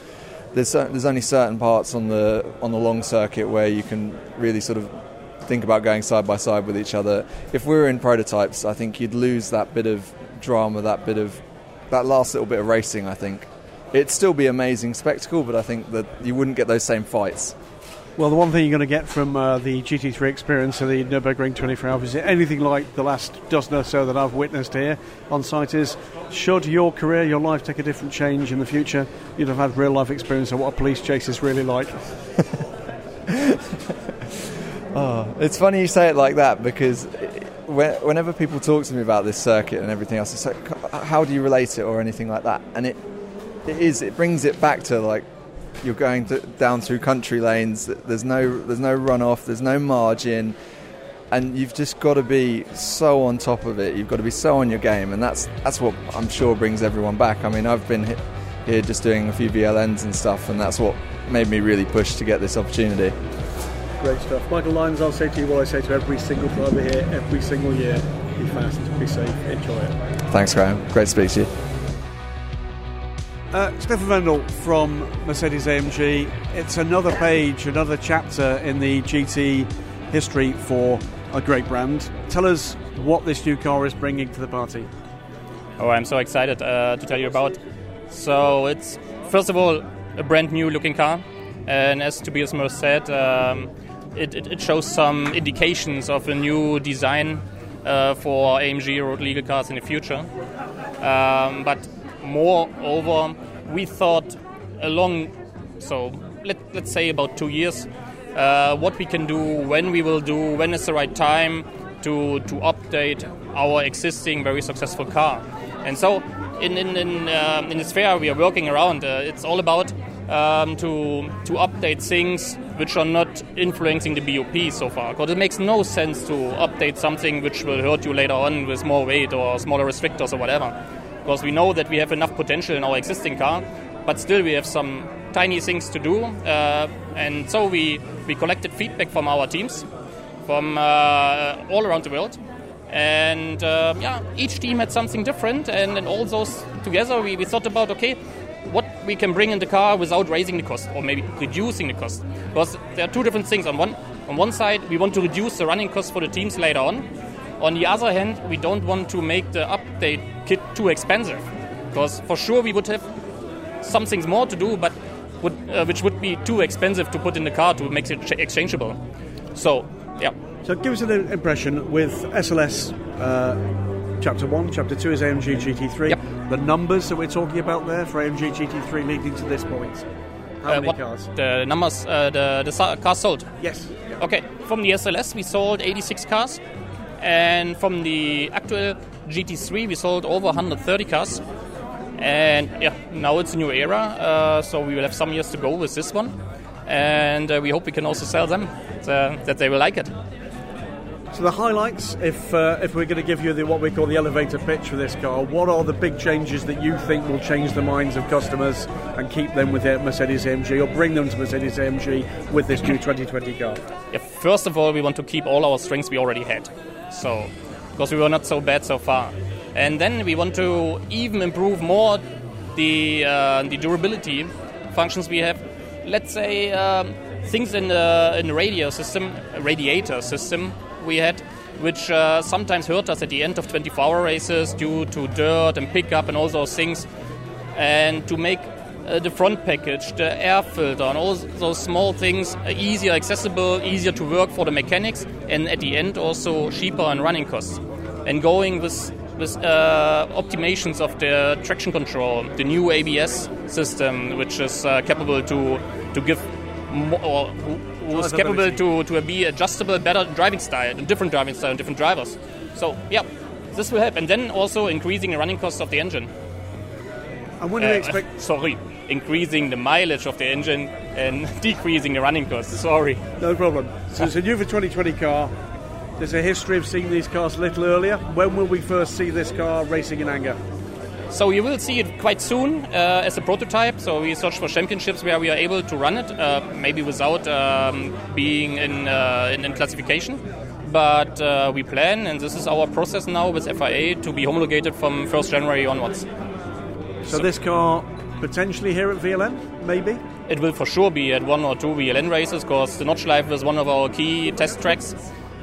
there's there's only certain parts on the on the long circuit where you can really sort of think about going side by side with each other. If we were in prototypes, I think you'd lose that bit of drama, that bit of that last little bit of racing. I think it'd still be amazing spectacle, but I think that you wouldn't get those same fights. Well, the one thing you're going to get from uh, the GT3 experience of the Nürburgring 24 hours is anything like the last dozen or so that I've witnessed here on site is should your career, your life take a different change in the future, you'd have had real life experience of what a police chase is really like. Oh, it's funny you say it like that because whenever people talk to me about this circuit and everything else, it's like, how do you relate it or anything like that? And it, it is, it brings it back to like you're going to, down through country lanes. There's no, there's no runoff. There's no margin, and you've just got to be so on top of it. You've got to be so on your game, and that's that's what I'm sure brings everyone back. I mean, I've been he- here just doing a few VLNs and stuff, and that's what made me really push to get this opportunity. Great stuff. Michael Lyons, I'll say to you what I say to every single driver here every single year be fast, be safe, enjoy it. Thanks, Graham. Great to speak to you. Uh, Stefan Wendl from Mercedes AMG. It's another page, another chapter in the GT history for a great brand. Tell us what this new car is bringing to the party. Oh, I'm so excited uh, to tell you about. So it's first of all a brand new looking car, and as Tobias Moers said, um, it, it, it shows some indications of a new design uh, for AMG road legal cars in the future. Um, but moreover, we thought along, so let, let's say about two years, uh, what we can do, when we will do, when is the right time to, to update our existing very successful car. And so in, in, in, uh, in the sphere we are working around, uh, it's all about um, to, to update things which are not influencing the BOP so far. Because it makes no sense to update something which will hurt you later on with more weight or smaller restrictors or whatever. Because we know that we have enough potential in our existing car, but still we have some tiny things to do. Uh, and so we, we collected feedback from our teams from uh, all around the world. And uh, yeah, each team had something different, and, and all those together, we, we thought about okay, what we can bring in the car without raising the cost or maybe reducing the cost. Because there are two different things. On one, on one side, we want to reduce the running cost for the teams later on. On the other hand, we don't want to make the update kit too expensive. Because for sure we would have some things more to do, but would, uh, which would be too expensive to put in the car to make it ch- exchangeable. So, yeah. So give us an impression with SLS uh, Chapter 1, Chapter 2 is AMG GT3. The numbers that we're talking about there for AMG GT3 leading to this point. How Uh, many cars? The numbers, uh, the, the cars sold. Yes. Okay, from the SLS we sold 86 cars, and from the actual GT3 we sold over 130 cars. And yeah, now it's a new era, uh, so we will have some years to go with this one, and uh, we hope we can also sell them uh, that they will like it. So the highlights, if uh, if we're going to give you the, what we call the elevator pitch for this car, what are the big changes that you think will change the minds of customers and keep them with their Mercedes AMG or bring them to Mercedes AMG with this new 2020 car? Yeah, first of all, we want to keep all our strengths we already had, so because we were not so bad so far, and then we want to even improve more the uh, the durability functions we have. Let's say. Um, things in the, in the radio system, radiator system, we had, which uh, sometimes hurt us at the end of 24 hour races due to dirt and pickup and all those things. And to make uh, the front package, the air filter, and all those small things uh, easier accessible, easier to work for the mechanics, and at the end also cheaper on running costs. And going with with uh, optimizations of the traction control, the new ABS system, which is uh, capable to to give more, was capable to, to be adjustable, better driving style, different driving style, and different drivers. So, yeah, this will help. And then also increasing the running costs of the engine. And when do Uh, you expect? Sorry, increasing the mileage of the engine and decreasing the running costs. Sorry. No problem. So it's a new for 2020 car. There's a history of seeing these cars a little earlier. When will we first see this car racing in anger? So you will see it quite soon uh, as a prototype. So we search for championships where we are able to run it, uh, maybe without um, being in, uh, in, in classification. But uh, we plan, and this is our process now with FIA to be homologated from 1st January onwards. So, this car potentially here at VLN, maybe. It will for sure be at one or two VLN races because the Nordschleife is one of our key test tracks.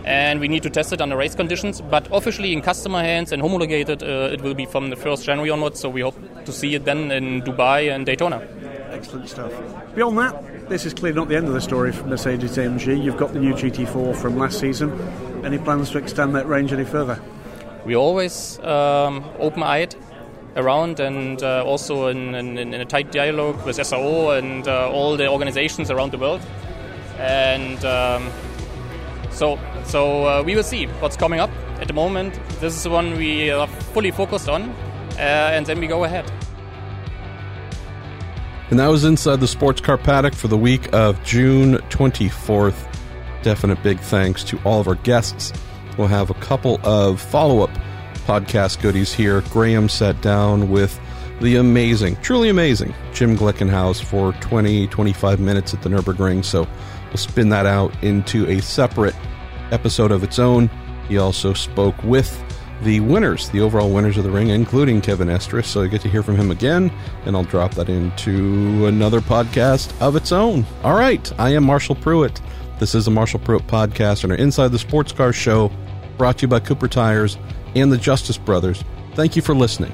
And we need to test it under race conditions. But officially in customer hands and homologated, uh, it will be from the 1st January onwards. So we hope to see it then in Dubai and Daytona. Excellent stuff. Beyond that, this is clearly not the end of the story for Mercedes AMG. You've got the new GT4 from last season. Any plans to extend that range any further? We're always um, open eyed around and uh, also in, in, in, a tight dialogue with SRO and uh, all the organizations around the world. And um, so, so uh, we will see what's coming up at the moment. This is the one we are fully focused on, uh, and then we go ahead. And that was Inside the Sports Car Paddock for the week of June 24th. Definite big thanks to all of our guests. We'll have a couple of follow up podcast goodies here. Graham sat down with the amazing, truly amazing Jim Glickenhaus for 20, 25 minutes at the Nürburgring. So we'll spin that out into a separate episode of its own. He also spoke with the winners, the overall winners of the ring, including Kevin Estres. So you get to hear from him again, and I'll drop that into another podcast of its own. All right, I am Marshall Pruett. This is the Marshall Pruett podcast and our Inside the Sports Car show, brought to you by Cooper Tires and the Justice Brothers. Thank you for listening.